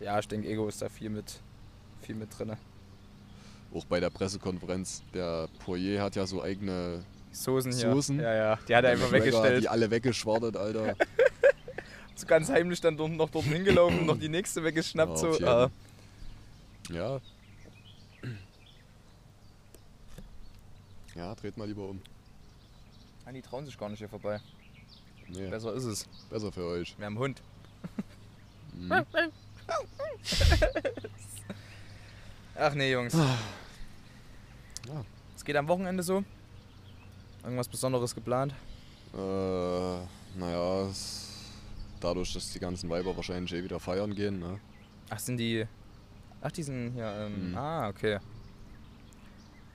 Ja, ich denke, Ego ist da viel mit, viel mit drin. Auch bei der Pressekonferenz. Der Poirier hat ja so eigene Soßen hier. Soßen. Ja, ja. Die hat er einfach McGregor hat weggestellt. Die alle weggeschwartet, Alter. *laughs* So ganz heimlich dann dort, noch dort hingelaufen, noch die nächste weggeschnappt. Ja, so. Ah. ja. Ja, dreht mal lieber um. Ah, die trauen sich gar nicht hier vorbei. Nee, Besser ist es. besser für euch. Wir haben einen Hund. Mhm. *laughs* Ach nee, Jungs. *laughs* Ja. Es geht am Wochenende so. Irgendwas Besonderes geplant? Äh, naja, dadurch, dass die ganzen Weiber wahrscheinlich eh wieder feiern gehen, ne? Ach, sind die. Ach, die sind hier. Ähm, Mhm. Ah, okay.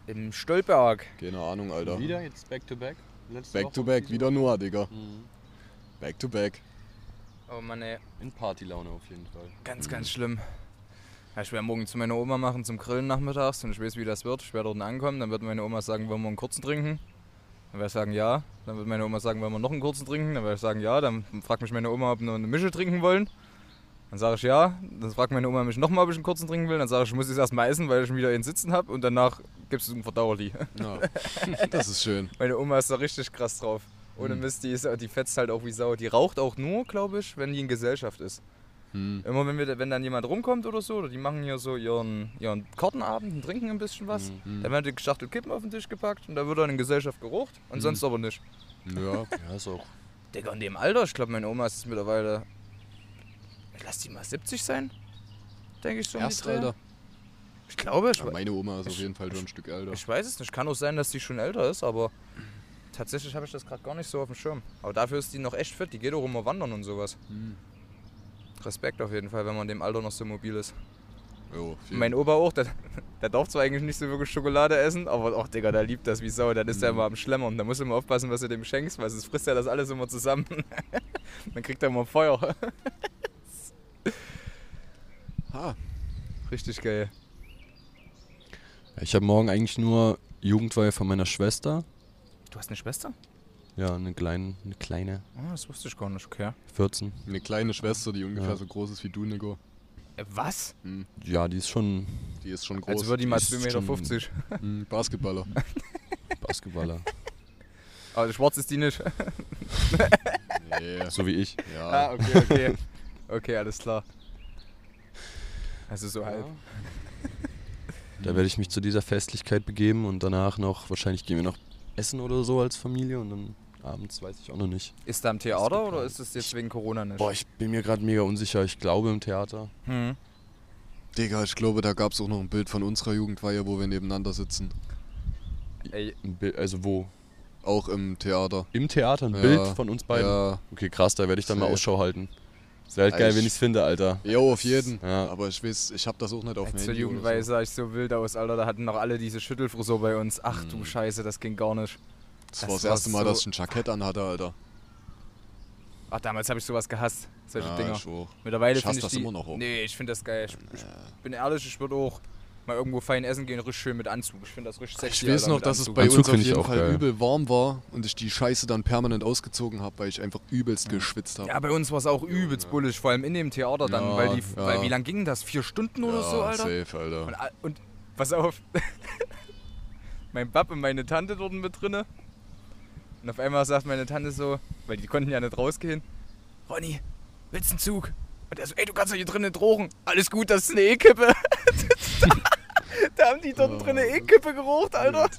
Im Stolberg. Keine Ahnung, Alter. Wieder jetzt back to back? Letzte Back Woche to back, wieder Noah, Digga. Mhm. Back to back. Oh Mann, ey. In Partylaune auf jeden Fall. Ganz, Mhm. ganz schlimm. Ja, ich werde morgen zu meiner Oma machen zum Grillen nachmittags und ich weiß, wie das wird. Ich werde dort ankommen, dann wird meine Oma sagen, wollen wir einen kurzen trinken? Dann werde ich sagen, ja. Dann wird meine Oma sagen, wollen wir noch einen kurzen trinken? Dann werde ich sagen, ja. Dann fragt mich meine Oma, ob wir noch eine Mische trinken wollen. Dann sage ich ja. Dann fragt meine Oma mich nochmal, ob ich einen kurzen trinken will. Dann sage ich, ich muss jetzt erstmal essen, weil ich schon wieder einen Sitzen habe und danach gibt es einen Verdauerli. Ja. *laughs* das ist schön. Meine Oma ist da richtig krass drauf. Ohne Mhm. Mist, die, ist, die fetzt halt auch wie Sau. Die raucht auch nur, glaube ich, wenn die in Gesellschaft ist. Hm. Immer wenn, wir, wenn dann jemand rumkommt oder so, oder die machen hier so ihren, ihren Kartenabend und trinken ein bisschen was, Mhm. dann werden die geschachtelt Kippen auf den Tisch gepackt und da wird dann in Gesellschaft gerucht und Mhm. sonst aber nicht. Ja, Ja, ist auch. Digga, in dem Alter, ich glaube, meine Oma ist mittlerweile. Lass die mal 70 sein? Denke ich so. um die erst, Dreh. Alter. Ich glaube, ich, Ja, meine Oma ist auf ich- jeden Fall schon ein Stück älter. ich weiß es nicht. Kann auch sein, dass die schon älter ist, aber tatsächlich habe ich das gerade gar nicht so auf dem Schirm. Aber dafür ist die noch echt fit. Die geht auch immer wandern und sowas. Hm. Respekt auf jeden Fall, wenn man dem Alter noch so mobil ist. Jo. Mein Opa auch, der, *laughs* der darf zwar eigentlich nicht so wirklich Schokolade essen, aber auch, Digga, der liebt das wie Sau. Dann ist er Mhm. immer am Schlemmern. Da muss immer aufpassen, was du dem schenkst, weil sonst frisst er das alles immer zusammen. *laughs* Dann kriegt er immer Feuer. *laughs* ha, Richtig geil. Ich habe morgen eigentlich nur Jugendweihe von meiner Schwester. Du hast eine Schwester? Ja, eine kleine, eine kleine, Oh, das wusste ich gar nicht, okay. 14. eine kleine Schwester, die ungefähr Ja. so groß ist wie du, Nico. Äh, was? Hm. Ja, die ist schon Die ist schon groß. Als würde die mal ist 2,50 Meter. Hm, Basketballer. *laughs* Basketballer. Aber schwarz ist die nicht. Nee. so wie ich. Ja. Ah, okay, okay. Okay, alles klar. Also so halb. Da werde ich mich zu dieser Festlichkeit begeben und danach noch, wahrscheinlich gehen wir noch essen oder so als Familie und dann abends weiß ich auch noch nicht. Ist da im Theater oder ist es jetzt wegen Corona nicht? Boah, ich bin mir gerade mega unsicher. Ich glaube im Theater. Hm. Digga, ich glaube, da gab es auch noch ein Bild von unserer Jugendweihe, wo wir nebeneinander sitzen. Ey, Ein Bild- Also wo? Auch im Theater. Im Theater ein Ja, Bild von uns beiden? Ja, Okay, krass, da werde ich dann mal Safe. Ausschau halten. Ist halt geil, Ich- wenn ich es finde, Alter. jo, auf jeden. Ja. Aber ich weiß, ich hab das auch nicht auf dem zur so. sah ich so wild aus, Alter. Da hatten noch alle diese Schüttelfrisur bei uns. Ach du Mhm. Scheiße, das ging gar nicht. Das, das war das erste Mal, dass so- ich ein Jackett anhatte, Alter. Ach, damals habe ich sowas gehasst. Solche ja, Dinger. ich auch. Mittlerweile finde ich das die, immer noch auch. Nee, ich finde das geil. Ich, ich bin ehrlich, ich würde auch mal irgendwo fein essen gehen, richtig schön mit Anzug. Ich finde das richtig sexy. Ich weiß Alter, noch, dass es Anzug. bei Anzug uns auf jeden Fall geil. übel warm war und ich die Scheiße dann permanent ausgezogen habe, weil ich einfach übelst geschwitzt habe. Ja, bei uns war es auch übelst bullig, vor allem in dem Theater dann, Ja, weil die, ja. weil wie lang ging das? Vier Stunden oder so, Alter? safe, Alter. Und, und pass auf, *laughs* mein Bab und meine Tante dort mit drinne. Und auf einmal sagt meine Tante so, weil die konnten ja nicht rausgehen, Ronny, willst du einen Zug? Und er so, ey, du kannst doch hier drinnen rochen. Alles gut, das ist eine E-Kippe. *laughs* da haben die dort drinnen eine E-Kippe gerocht, Alter.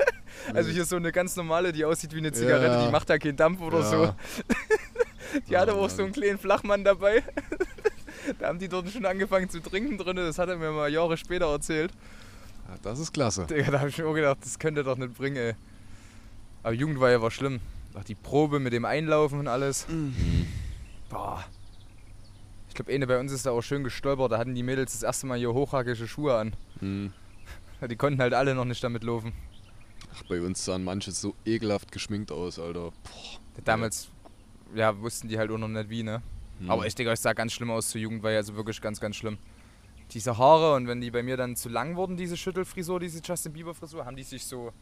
Also hier so eine ganz normale, die aussieht wie eine Zigarette, Ja. die macht da keinen Dampf oder Ja. so. *laughs* Die hatte Oh, auch so einen kleinen Flachmann dabei. *laughs* da haben die dort schon angefangen zu trinken drinnen. Das hat er mir mal Jahre später erzählt. Ja, das ist klasse. Digga, da hab ich mir auch gedacht, das könnte doch nicht bringen, ey. Aber Jugendweihe war schlimm. Auch die Probe mit dem Einlaufen und alles. Boah. Ich glaube, eine bei uns ist da auch schön gestolpert. Da hatten die Mädels das erste Mal hier hochhackige Schuhe an. Hm. *laughs* Die konnten halt alle noch nicht damit laufen. Ach, bei uns sahen manche so ekelhaft geschminkt aus, Alter. Boah. Damals, ja, wussten die halt auch noch nicht wie, ne? Hm. Aber ich denke, es sah ganz schlimm aus zur Jugendweihe, also wirklich ganz, ganz schlimm. Diese Haare und wenn die bei mir dann zu lang wurden, diese Schüttelfrisur, diese Justin Bieber Frisur, haben die sich so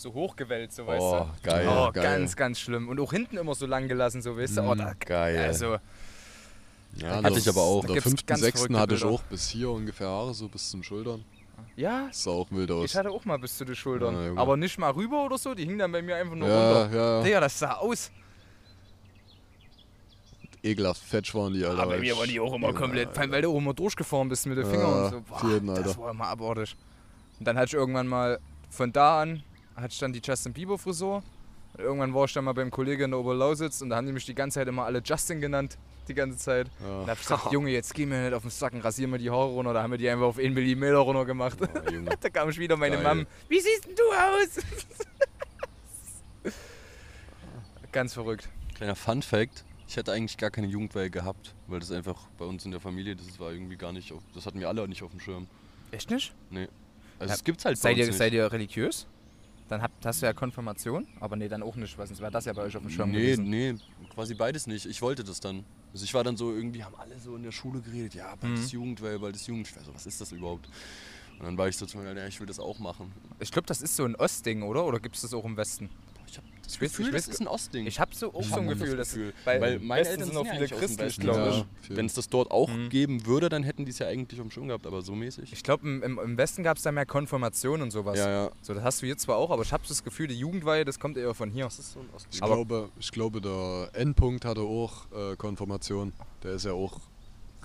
so hochgewellt, so weißt Oh, du. geil. oh, geil. ganz, ganz schlimm. Und auch hinten immer so lang gelassen, so weißt du. Oh, da, geil. Also, Ja, Hatte das- ich aber auch. Der fünften, sechsten hatte ich auch bis hier ungefähr Haare, so bis zum Schultern. ja, Das sah auch wild aus. ich hatte auch mal bis zu den Schultern. Ja, aber nicht mal rüber oder so, die hingen dann bei mir einfach nur ja, runter. ja, Digga, das sah aus. ekelhaft fetsch waren die, Alter. Aber bei mir waren die auch immer Ja, komplett, vor allem, weil du auch immer durchgefahren bist mit den Ja, Fingern und so. auf jeden, Alter. das war immer abartig. Und dann hatte ich irgendwann mal, von da an, hatte ich dann die Justin Bieber Frisur. Und irgendwann war ich dann mal beim Kollegen in der Oberlausitz und da haben die mich die ganze Zeit immer alle Justin genannt, die ganze Zeit. Ja. Und da hab ich gesagt, *laughs* Junge, jetzt geh mir nicht auf den Sack und rasier mir die Haare runter. Da haben wir die einfach auf 1 mm runter gemacht. Oh, *laughs* da kam ich wieder meine Geil. Mom. Wie siehst denn du aus? *laughs* Ganz verrückt. Kleiner Fun Fact: Ich hätte eigentlich gar keine Jugendweihe gehabt, weil das einfach bei uns in der Familie, das war irgendwie gar nicht, auf, das hatten wir alle nicht auf dem Schirm. Echt nicht? Also Ja. es gibt's halt Seid ihr, nicht. seid ihr religiös? Dann hast du ja Konfirmation, aber nee, dann auch nicht, weil sonst wäre das ja bei euch auf dem Schirm nee, gewesen. nee, quasi beides nicht. Ich wollte das dann. Also ich war dann so, irgendwie haben alle so in der Schule geredet, ja, bald Mhm. ist Jugendweihe, bald ist Jugendweihe. So, was ist das überhaupt? Und dann war ich so zu mir, ja, ich will das auch machen. Ich glaube, das ist so ein Ostding, oder? Oder gibt es das auch im Westen? Ich weiß- Gefühl, ich weiß- das ist ein Ostding. Ich habe so auch so ein Gefühl, das dass Gefühl. weil, Weil meine Westen Eltern sind auch viele christlich, glaube ich. Wenn es das dort auch Mhm. geben würde, dann hätten die es ja eigentlich Schirm gehabt, aber so mäßig. Ich glaube, im, im, im Westen gab es da mehr Konfirmation und sowas. ja, ja. So, das hast du hier zwar auch, aber ich habe das Gefühl, die Jugendweihe, das kommt eher von hier. Das ist so ein Ostding. Ich, Aber- glaube, ich glaube, der Endpunkt hatte auch äh, Konfirmation. Der ist ja auch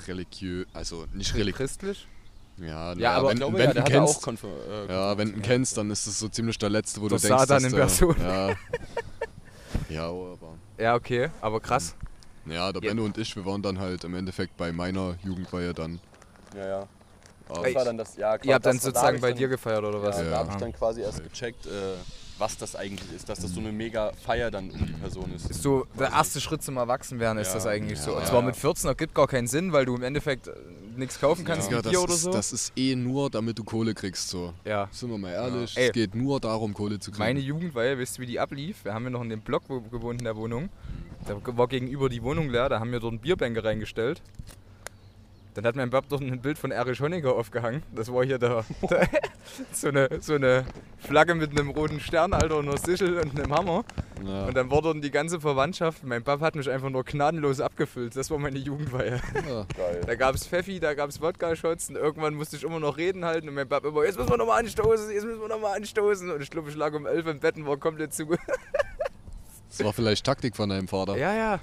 religiös, also nicht religiös. Christlich? Ja, Ja, aber wenn, glaube, wenn ja, du der auch kennst, Konfir äh, ja, wenn du ihn kennst, dann ist es so ziemlich der letzte, wo Der du denkst, Satan dass in Person. Ja, *laughs* ja, aber Ja, okay, aber krass. ja, der Ja. Benno und ich, wir waren dann halt im Endeffekt bei meiner Jugendweihe dann. Ja, ja. Aber Das war dann das, ja, klar, Ihr habt dann das sozusagen bei dann, dir gefeiert, oder was? Ja, Ja. da habe ich dann quasi erst gecheckt, äh, was das eigentlich ist. Dass das so eine mega Feier dann um die Person ist. Ist so der erste Schritt zum Erwachsenwerden ist Ja, das eigentlich so. Und ja. zwar mit 14 ergibt gar keinen Sinn, weil du im Endeffekt äh, nichts kaufen kannst ja, das, Bier oder ist, so. das ist eh nur, damit du Kohle kriegst. So. ja. Sind wir mal ehrlich, es geht nur darum, Kohle zu kriegen. Meine Jugendweihe, wisst ihr, wie die ablief? Wir haben ja noch in dem Block wo- gewohnt in der Wohnung. Da war gegenüber die Wohnung leer, da haben wir dort Bierbänke reingestellt. Dann hat mein Bab dort ein Bild von Erich Honecker aufgehangen. Das war hier der, der so, eine, so eine Flagge mit einem roten Stern, Alter, und einer Sichel und einem Hammer. ja. Und dann wurde die ganze Verwandtschaft, mein Bab hat mich einfach nur gnadenlos abgefüllt. Das war meine Jugendweihe. ja. Da gab es Pfeffi, da gab es Wodka-Shots und irgendwann musste ich immer noch reden halten und mein Bab immer, jetzt müssen wir nochmal anstoßen, jetzt müssen wir nochmal anstoßen. Und ich glaube, ich lag um 11 im Bett und war komplett zu. Das war vielleicht Taktik von deinem Vater. Ja, ja.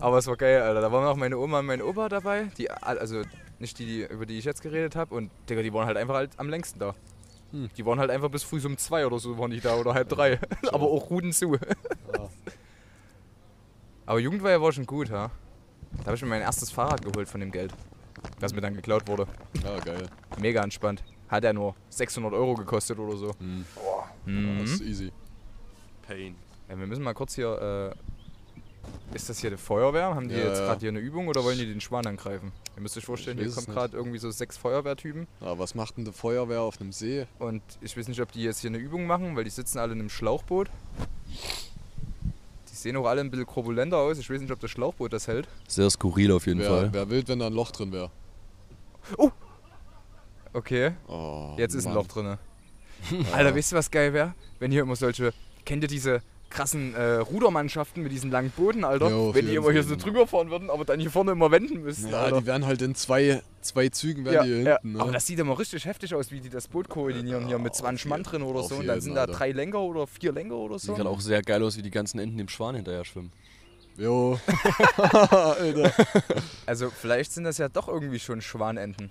Aber es war geil, Alter. Da waren auch meine Oma und mein Opa dabei. Die, also nicht die, über die ich jetzt geredet habe. Und Digga, die waren halt einfach halt am längsten da. Hm. Die waren halt einfach bis früh um zwei oder so waren die da oder halb drei. *laughs* Aber auch Ruden zu. *laughs* Aber Jugendweihe war schon gut, ja. Da habe ich mir mein erstes Fahrrad geholt von dem Geld. Das mir dann geklaut wurde. Ja, geil. Mega entspannt. Hat er nur 600 Euro gekostet oder so. Hm. Mhm. Das ist easy. Pain. Ja, wir müssen mal kurz hier. Äh, ist das hier die Feuerwehr? Haben die Ja, jetzt gerade hier eine Übung oder wollen die den Schwan angreifen? Ihr müsst euch vorstellen, hier kommen gerade irgendwie so sechs Feuerwehrtypen. Ja, was macht denn die Feuerwehr auf einem See? Und ich weiß nicht, ob die jetzt hier eine Übung machen, weil die sitzen alle in einem Schlauchboot. Die sehen auch alle ein bisschen korpulenter aus. Ich weiß nicht, ob das Schlauchboot das hält. Sehr skurril auf jeden Wer, Fall. wer wild, wenn da ein Loch drin wäre? Okay, Oh, jetzt ist ein Mann. Loch drin. *laughs* Alter, wisst ihr, was geil wäre? Wenn hier immer solche. Kennt ihr diese krassen äh, Rudermannschaften mit diesen langen Booten, Alter? Jo, Wenn die immer hier so drüber fahren würden, aber dann hier vorne immer wenden müssten, Ja, Alter. die werden halt in zwei, zwei Zügen werden Ja, die hier ja. hinten. Ne? Aber das sieht immer richtig heftig aus, wie die das Boot koordinieren hier mit auf 20 Mann drin oder so. Und dann sind da drei Lenker oder vier Lenker oder Sieht so. gerade auch sehr geil aus, wie die ganzen Enten dem Schwan hinterher schwimmen. Jo. *laughs* *laughs* Alter. Also vielleicht sind das ja doch irgendwie schon Schwanenten.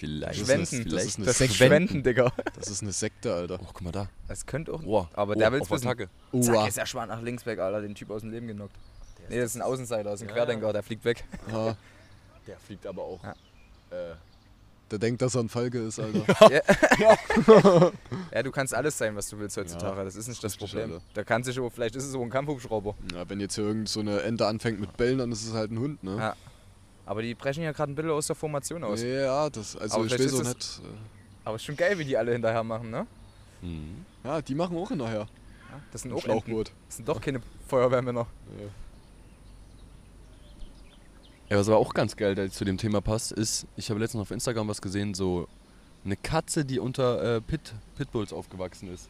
Vielleicht. Das Schwenden. ist, das Vielleicht. ist eine Das Sekte. Schwenden, Digga. Das ist eine Sekte, Alter. Oh, guck mal da. Das könnte auch. Oh, Aber oh, der will's wissen. Attacke. Zack, Uah. ist der Schwan nach links weg, Alter. Den Typ aus dem Leben genockt. Nee, das ist ein Außenseiter, das ist ein Ja, Querdenker, der fliegt weg. Ja, *laughs* Der fliegt aber auch. Ja. Äh, der denkt, dass er ein Falke ist, Alter. *laughs* Ja, du kannst alles sein, was du willst heutzutage. Ja, das ist nicht das richtig, Problem. Alter. Da kann sich aber, vielleicht ist es so ein Kampfhubschrauber. Ja, wenn jetzt hier irgend so eine Ente anfängt mit Bällen, dann ist es halt ein Hund, ne? Ja. Aber die brechen ja gerade ein bisschen aus der Formation aus. Ja, das, also Aber ich weiß auch ist nicht. Aber ist schon geil, wie die alle hinterher machen, ne? mhm. Ja, die machen auch nachher. Das sind auch Enten. Schlauchboot. Das sind doch keine Feuerwehrmänner. Ja. Ja, was aber auch ganz geil da zu dem Thema passt, ist, ich habe letztens auf Instagram was gesehen, so eine Katze, die unter äh, Pit, Pitbulls aufgewachsen ist.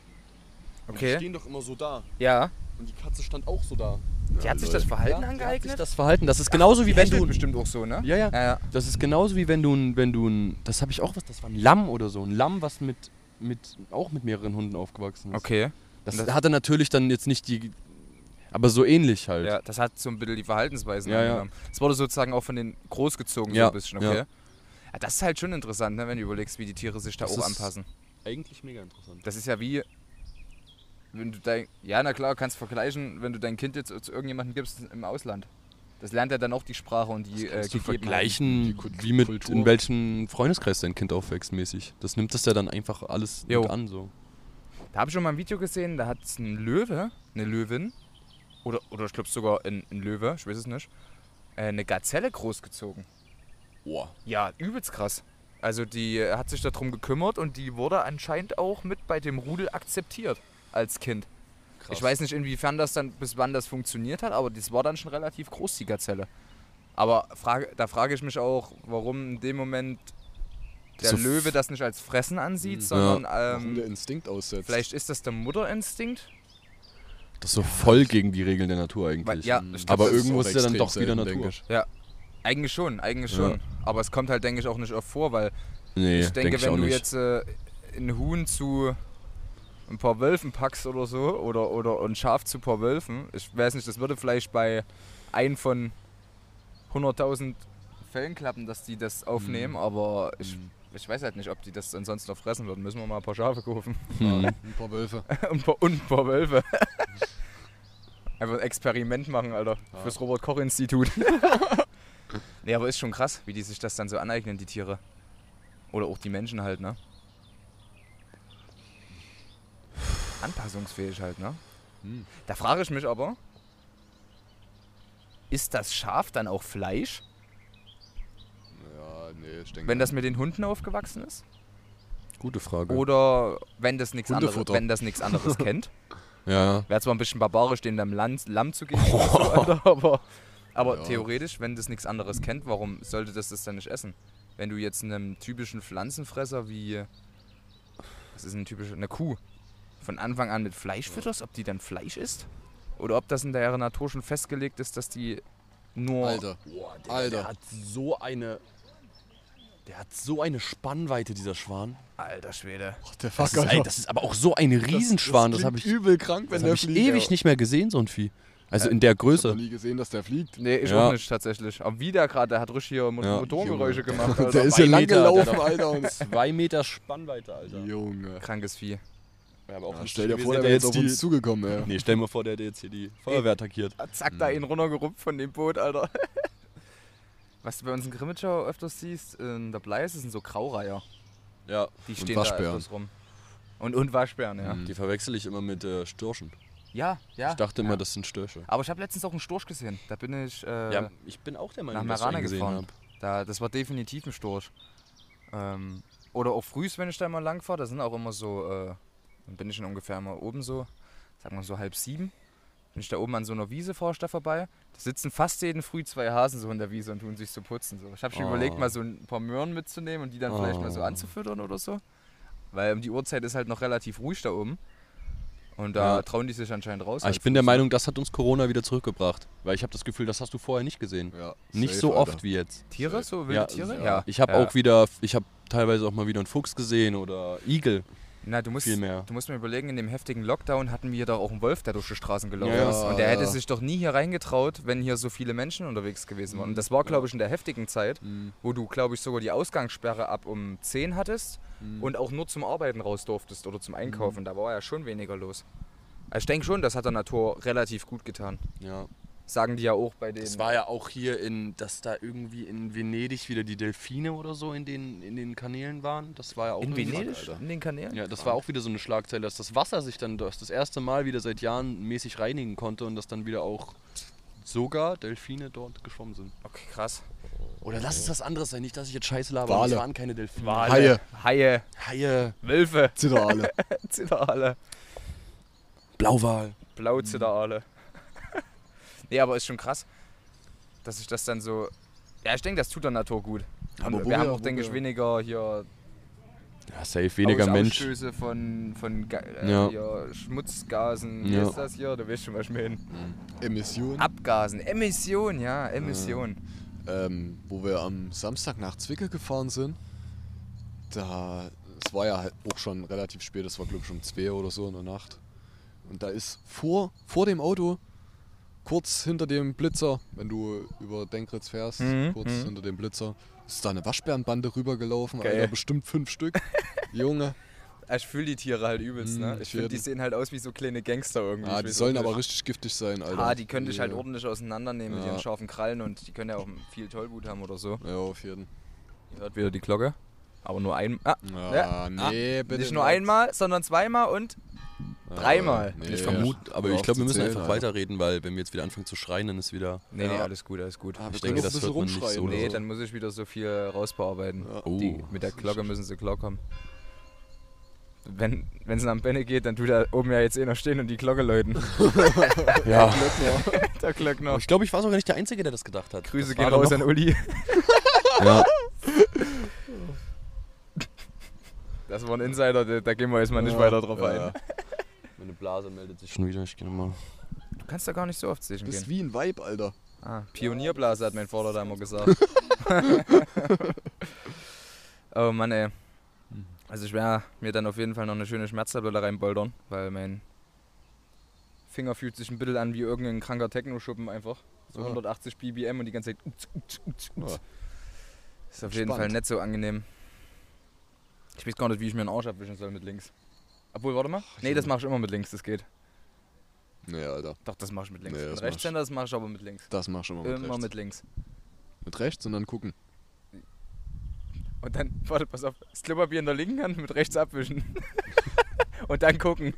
Die Okay. stehen doch immer so da. Ja. Und die Katze stand auch so da. Die hat sich das Verhalten Ja, die hat sich angeeignet? das Verhalten. Das ist genauso wie wenn du. bestimmt auch so, ne? Ja, ja. Ja, ja. Das ist genauso wie wenn du ein, wenn du ein, das habe ich auch was, das war ein Lamm oder so, ein Lamm, was mit, mit auch mit mehreren Hunden aufgewachsen ist. Okay. Das, das- hatte natürlich dann jetzt nicht die, aber so ähnlich halt. Ja, das hat so ein bisschen die Verhaltensweisen Ja, ja. angenommen. Das wurde sozusagen auch von den großgezogen so Ja, ein bisschen, okay? ja. Ja. das ist halt schon interessant, ne, wenn du überlegst, wie die Tiere sich da Das auch ist- anpassen. Eigentlich mega interessant. Das ist ja wie, wenn du dein, ja na klar, kannst vergleichen, wenn du dein Kind jetzt zu irgendjemandem gibst im Ausland. Das lernt ja dann auch die Sprache und die äh, Kannst du Gegebenheiten. vergleichen, die wie mit Kultur. in welchem Freundeskreis dein Kind aufwächst mäßig. Das nimmt das ja dann einfach alles Jo. mit an so. Da habe ich schon mal ein Video gesehen, da hat ein Löwe, eine Löwin, oder, oder ich glaube sogar ein, ein Löwe, ich weiß es nicht, äh, eine Gazelle großgezogen. Boah. Ja, übelst krass. Also die äh, hat sich darum gekümmert und die wurde anscheinend auch mit bei dem Rudel akzeptiert als Kind. Krass. Ich weiß nicht, inwiefern das dann, bis wann das funktioniert hat, aber das war dann schon relativ groß, die Gazelle. Aber frage, da frage ich mich auch, warum in dem Moment der So Löwe das nicht als Fressen ansieht, Mhm. sondern der ähm, Instinkt aussetzt. vielleicht ist das der Mutterinstinkt. Das ist so voll gegen die Regeln der Natur eigentlich. Weil, ja, ich glaub, aber irgendwo ist ja dann doch wieder selten, Natur. ich. Eigentlich schon, eigentlich Ja. schon. Aber es kommt halt, denke ich, auch nicht oft vor, weil Nee, ich denke, denk wenn auch du nicht. jetzt äh, ein Huhn zu ein paar Wölfen packst oder so, oder, oder ein Schaf zu ein paar Wölfen, ich weiß nicht, das würde vielleicht bei ein von 100.000 Fällen klappen, dass die das aufnehmen, aber ich, Mhm. ich weiß halt nicht, ob die das ansonsten noch fressen würden. Müssen wir mal ein paar Schafe kaufen. Hm. *laughs* Ein paar Wölfe. und, *laughs* ein paar, und ein paar Wölfe. *laughs* Einfach ein Experiment machen, Alter. Ja. Fürs Robert-Koch-Institut. nee, aber ist schon krass, wie die sich das dann so aneignen, die Tiere. Oder auch die Menschen halt, ne? Anpassungsfähig halt, ne? Hm. Da frage ich mich aber, ist das Schaf dann auch Fleisch, Ja, nee, ich denke. wenn das mit den Hunden aufgewachsen ist? Gute Frage. Oder wenn das nichts anderes, wenn das nichts anderes *laughs* kennt? ja. Wäre zwar ein bisschen barbarisch, denen dann Lamm zu geben, so, *laughs* Alter, aber, aber Ja. theoretisch, wenn das nichts anderes kennt, warum sollte das das dann nicht essen? Wenn du jetzt einem typischen Pflanzenfresser wie, was ist ein typischer, eine Kuh, von Anfang an mit Fleisch fütterst, ob die dann Fleisch isst? Oder ob das in der Natur schon festgelegt ist, dass die nur... Alter. Boah, der, Alter. der hat so eine. Der hat so eine Spannweite, dieser Schwan. Alter Schwede. Ach, der Das ist, Alter. das ist aber auch so ein Riesenschwan. Das, klingt habe ich, übel krank, wenn das der ich fliegt. ewig nicht mehr gesehen, so ein Vieh. Also Äh, in der Ich hab Größe. noch nie gesehen, dass der fliegt. Nee, ich Ja. auch nicht tatsächlich. Aber wie der gerade, der hat richtig hier Mo Ja. Motorengeräusche Junge. gemacht. *laughs* Der Alter. ist ja Zwei lang gelaufen, Alter. Und Zwei Meter Spannweite, Alter. Junge. Krankes Vieh. Ja, aber auch Ja, stell dir vor, der wäre jetzt auf uns zugekommen, ey. Nee, stell dir mal vor, der hätte jetzt hier die Feuerwehr attackiert. Zack, da ihn runtergerupft von dem Boot, Alter. *laughs* Was du bei uns in Grimmitschau öfters siehst, in der Bleis, sind so Graureiher. Ja. Die Und stehen Waschbären. da öfters rum. Und, und Waschbären, ja. Mhm. Die verwechsel ich immer mit äh, Störchen. Ja, ja. Ich dachte immer, ja. das sind Störche. Aber ich habe letztens auch einen Storch gesehen. Da bin ich, äh, ja, ich bin auch der Meinung, nach dass ich gefahren. habe. da, das war definitiv ein Storch. Ähm, oder auch frühs, wenn ich da mal lang fahre, da sind auch immer so, äh, dann bin ich schon ungefähr immer oben so, sagen wir so halb sieben. Bin ich da oben an so einer Wiese, ich da vorbei. Da sitzen fast jeden Früh zwei Hasen so in der Wiese und tun sich so putzen. So. Ich habe schon Oh. überlegt, mal so ein paar Möhren mitzunehmen und die dann vielleicht mal so Oh. anzufüttern oder so. Weil um die Uhrzeit ist halt noch relativ ruhig da oben. Und da Ja. trauen die sich anscheinend raus. Aber halt ich bin der Meinung, das hat uns Corona wieder zurückgebracht. Weil ich habe das Gefühl, das hast du vorher nicht gesehen. Ja, Nicht safe, so Alter. oft wie jetzt. Tiere, so wilde Ja, Tiere? ja. Ich habe Ja. auch wieder, ich habe teilweise auch mal wieder einen Fuchs gesehen oder Igel. Na, du musst, Viel mehr. du musst mir überlegen, in dem heftigen Lockdown hatten wir doch auch einen Wolf, der durch die Straßen gelaufen Ja, ist. Und der hätte ja. sich doch nie hier reingetraut, wenn hier so viele Menschen unterwegs gewesen waren. Und das war, glaube ich, in der heftigen Zeit, Mhm. wo du, glaube ich, sogar die Ausgangssperre ab um 10 hattest Mhm. und auch nur zum Arbeiten raus durftest oder zum Einkaufen. Da war ja schon weniger los. Also ich denke schon, das hat der Natur relativ gut getan. Ja. Sagen die ja auch bei den. Es war ja auch hier in, dass da irgendwie in Venedig wieder die Delfine oder so in den, in den Kanälen waren. Das war ja auch in Venedig, Alter. in den Kanälen? Ja, das war auch wieder so eine Schlagzeile, dass das Wasser sich dann das, das erste Mal wieder seit Jahren mäßig reinigen konnte und dass dann wieder auch sogar Delfine dort geschwommen sind. Okay, krass. Oder lass es was anderes sein, nicht, dass ich jetzt scheiße laber. aber Wale. Es waren keine Delfine. Wale, Haie. Haie, Haie, Wölfe, Zitterale. *laughs* Zitterale. Blauwal. Blauzitterale. Nee, aber ist schon krass, dass sich das dann so. Ja, ich denke, das tut der Natur gut. Aber wo wir haben wir- auch, denke ich, wir- weniger hier Ja, safe, weniger Aus- Mensch. Ausstöße von, von äh, Ja. hier, Schmutzgasen. Wie Ja. ist das hier? Du weißt schon, was ich meine. Emission. Abgasen. Emission, ja, Emission. ähm, wo wir am Samstag nach Zwickau gefahren sind, da, es war ja halt auch schon relativ spät, es war glaube ich um 2 oder so in der Nacht. Und da ist vor, vor dem Auto, kurz hinter dem Blitzer, wenn du über Denkritz fährst, Mhm, kurz mhm. hinter dem Blitzer, ist da eine Waschbärenbande rübergelaufen, Geil. Alter, bestimmt fünf Stück. *laughs* Junge, Ich fühle die Tiere halt übelst, ne? Ich finde, die sehen halt aus wie so kleine Gangster irgendwie. ah, die sollen aber richtig giftig sein, Alter. Ah, die können dich halt Ja. ordentlich auseinandernehmen mit Ja. ihren scharfen Krallen und die können ja auch viel Tollwut haben oder so. Ja, auf jeden Ihr hört wieder die Glocke. Aber nur ein. Ah, Ah, Ja. nee, bitte nicht nur einmal, sondern zweimal und. Ah, dreimal. nee, Ich vermute, aber ich glaube, wir müssen zählen, einfach Alter. weiterreden, weil wenn wir jetzt wieder anfangen zu schreien, dann ist wieder. Nee, nee, alles gut, alles gut. Ah, wir Ich denke, das bisschen hört man nicht rumschreien. so nee, so. dann muss ich wieder so viel rausbearbeiten. Ja. Oh. Die, mit der Glocke müssen sie klar kommen. Wenn es nach Benne geht, dann tut da oben ja jetzt einer stehen und die Glocke läuten. *laughs* Ja. der Glöckner. Aber ich glaube, ich war sogar nicht der Einzige, der das gedacht hat. Grüße gehen raus noch- an Uli. *laughs* Ja. Das war ein Insider, da, da gehen wir jetzt mal nicht Ja, weiter drauf ja, ein. Meine Blase meldet sich schon wieder. Ich gehe nochmal. Du kannst da gar nicht so oft sichern Das ist gehen. wie ein Vibe, Alter. Ah, Pionierblase hat mein Vater da immer gesagt. *laughs* *laughs* oh Mann, ey. Also ich werde mir dann auf jeden Fall noch eine schöne Schmerztablette reinboldern, weil mein Finger fühlt sich ein bisschen an wie irgendein kranker Techno-Schuppen einfach. So Ah. 180 BBM und die ganze Zeit. Utz, utz, utz, utz. Ja. Ist auf jeden Spannend. Fall nicht so angenehm. Ich weiß gar nicht, wie ich mir einen Arsch abwischen soll mit links. Obwohl, warte mal. Nee, das mache ich immer mit links, das geht. Nee, Alter. Doch, das mache ich mit links. Nee, das mit mach ich- Rechtshänder, das mache ich aber mit links. Das mach schon mal mit Immer rechts. mit links. Mit rechts und dann gucken. Und dann, warte, pass auf, das Klopapier in der linken Hand mit rechts abwischen. *laughs* und dann gucken.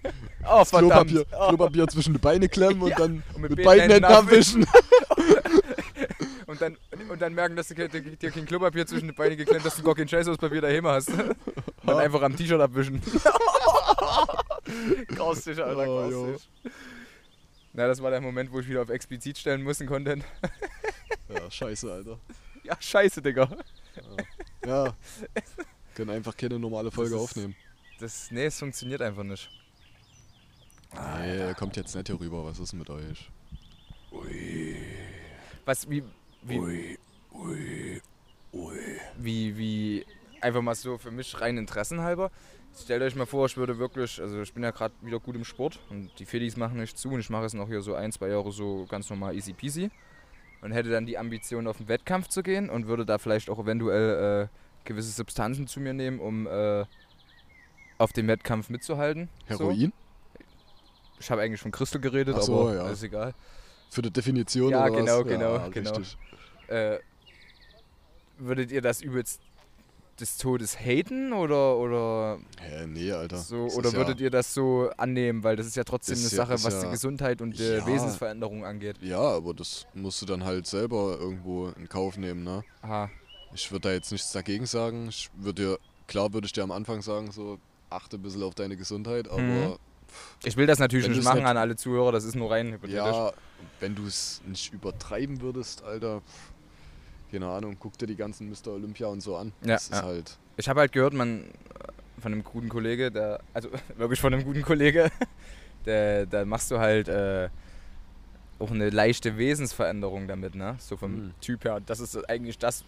Oh, verdammt. Klopapier, Oh. Klopapier zwischen die Beine klemmen Ja, und dann und mit, beiden Händen abwischen. *laughs* Und dann, und dann merken, dass du dir kein Klopapier zwischen die Beine geklemmt hast, dass du gar kein Scheißhauspapier daheim hast. *laughs* dann einfach am T-Shirt abwischen. *laughs* Graustisch, Alter, Oh, jo. graustisch. Na, das war der Moment, wo ich wieder auf explizit stellen musste, Content. Ja, scheiße, Alter. *laughs* Ja, scheiße, Digga. Ja. Können einfach keine normale Folge ist- aufnehmen. Das, nee, es funktioniert einfach nicht. Nee, kommt jetzt nicht hier rüber. Was ist mit euch? Was, wie, wie, wie, wie, einfach mal so für mich rein interessenhalber. Stellt euch mal vor, ich würde wirklich, also ich bin ja gerade wieder gut im Sport und die Fedis machen nicht zu und ich mache es noch hier so ein, zwei Jahre so ganz normal easy peasy und hätte dann die Ambition auf den Wettkampf zu gehen und würde da vielleicht auch eventuell äh, gewisse Substanzen zu mir nehmen, um äh, auf dem Wettkampf mitzuhalten. So. Heroin? Ich habe eigentlich von Crystal geredet, Ach so, aber ja. ist egal. Für die Definition Ja, oder genau, was? genau, ja, genau. Richtig. Äh, würdet ihr das übelst des Todes haten oder, oder Hä, nee, Alter. so Das oder würdet ihr das so annehmen, weil das ist ja trotzdem eine ist ja- Sache, ist was ja- die Gesundheit und die Ja. Wesensveränderung angeht. Ja, aber das musst du dann halt selber irgendwo in Kauf nehmen, ne? Aha. Ich würde da jetzt nichts dagegen sagen. Ich würde dir, klar würde ich dir am Anfang sagen, so achte ein bisschen auf deine Gesundheit, aber Mhm. Ich will das natürlich Wenn nicht machen an alle Zuhörer, das ist nur rein hypothetisch. ja, wenn du es nicht übertreiben würdest, Alter, pff, keine Ahnung, guck dir die ganzen Mr. Olympia und so an. Ja, das ist ja. halt, Ich habe halt gehört, man von einem guten Kollege, der, also *laughs* wirklich von einem guten Kollege, *laughs* der, da machst du halt äh, auch eine leichte Wesensveränderung damit, ne? So vom Mhm. Typ her. Das ist eigentlich das,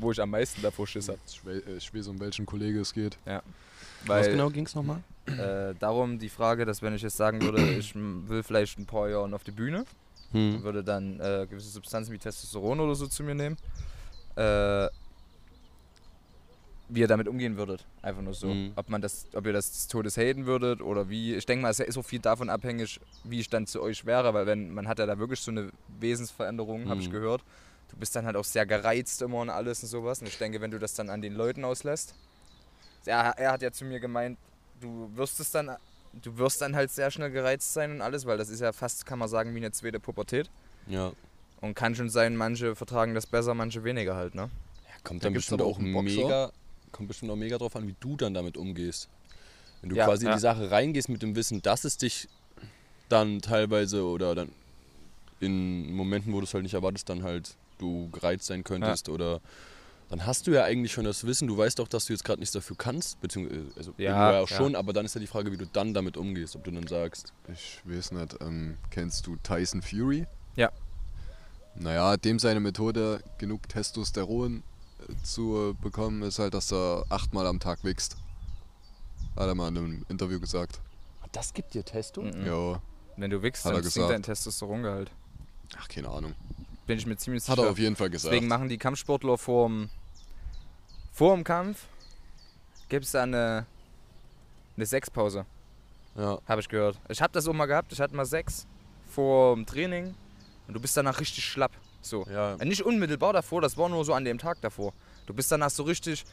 wo ich am meisten davor Schiss habe. ich, we- äh, weiß, um welchen Kollege es geht. Weil Was genau ging es nochmal? äh, darum die Frage, dass wenn ich jetzt sagen würde, *clears throat* ich will vielleicht ein paar Jahre auf die Bühne, Hm. würde dann äh, gewisse Substanzen wie Testosteron oder so zu mir nehmen, äh, wie ihr damit umgehen würdet. Einfach nur so. Mhm. Ob man das, ob ihr das des Todes haten würdet oder wie. Ich denke mal, es ist auch viel davon abhängig, wie ich dann zu euch wäre, weil wenn man hat ja da wirklich so eine Wesensveränderung, habe ich Mhm. gehört. Du bist dann halt auch sehr gereizt immer und alles und sowas. Und ich denke, wenn du das dann an den Leuten auslässt. Er, er hat ja zu mir gemeint, du wirst es dann, du wirst dann halt sehr schnell gereizt sein und alles, weil das ist ja fast, kann man sagen, wie eine zweite Pubertät. Ja. Und kann schon sein, manche vertragen das besser, manche weniger halt, ne? Kommt Da dann bestimmt auch mega, kommt bestimmt auch mega drauf an, wie du dann damit umgehst. Wenn du Ja, quasi in ja. die Sache reingehst mit dem Wissen, dass es dich dann teilweise oder dann in Momenten, wo du es halt nicht erwartest, dann halt du gereizt sein könntest oder dann hast du ja eigentlich schon das Wissen, du weißt auch, dass du jetzt gerade nichts dafür kannst, beziehungsweise also Ja, ja auch ja. schon, aber dann ist ja die Frage, wie du dann damit umgehst, ob du dann sagst, Ich weiß nicht, ähm, kennst du Tyson Fury? Ja. Naja, dem seine Methode, genug Testosteron äh, zu bekommen, ist halt, dass er achtmal am Tag wächst. Hat er mal in einem Interview gesagt. das gibt dir Testo? Mhm. Ja, Wenn du Hat er dann sinkt dein gesagt. Testosterongehalt. ach, keine Ahnung. Bin ich mir ziemlich Hat sicher. er auf jeden Fall gesagt. Deswegen machen die Kampfsportler vorm, vorm Kampf, gibt es da eine, eine Sechspause, Ja. habe ich gehört. Ich habe das auch mal gehabt, ich hatte mal sechs vorm Training und du bist danach richtig schlapp. So. Ja, Äh, Nicht unmittelbar davor, das war nur so an dem Tag davor. Du bist danach so richtig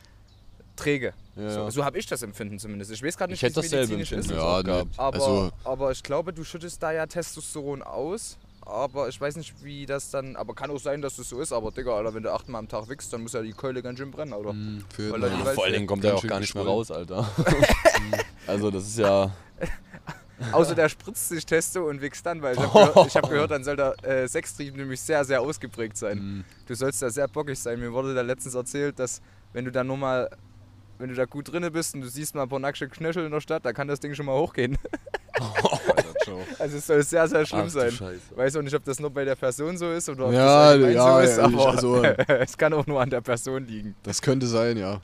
träge. ja, So, so habe ich das empfinden zumindest. Ich weiß gerade nicht, Ich hätte wie es dasselbe medizinisch ist. Ja, auch nee, gehabt. Aber, Also- aber ich glaube, du schüttest da ja Testosteron aus. Aber ich weiß nicht, wie das dann. Aber kann auch sein, dass das so ist. Aber Digga, Alter, wenn du achtmal am Tag wichst, dann muss ja die Keule ganz schön brennen, Alter. Hm, für Weil Ja, vor allen. Dingen kommt er auch gar nicht mehr raus, Alter. *laughs* also das ist ja. *laughs* Außer der spritzt sich Testo und wichst dann, weil ich habe gehört, hab gehört, dann soll der äh, Sextrieb nämlich sehr, sehr ausgeprägt sein. Hm, Du sollst da sehr bockig sein. Mir wurde da letztens erzählt, dass wenn du da nur mal. Wenn du da gut drinne bist und du siehst mal ein paar nackte Knöchel in der Stadt, da kann das Ding schon mal hochgehen. Alter, *laughs* ciao. Also es soll sehr, sehr schlimm Ach, sein. Scheiße. Weiß auch nicht, ob das nur bei der Person so ist oder ob Ja, das ja, so ist, ja, ich- aber also- *laughs* es kann auch nur an der Person liegen. Das könnte sein, ja.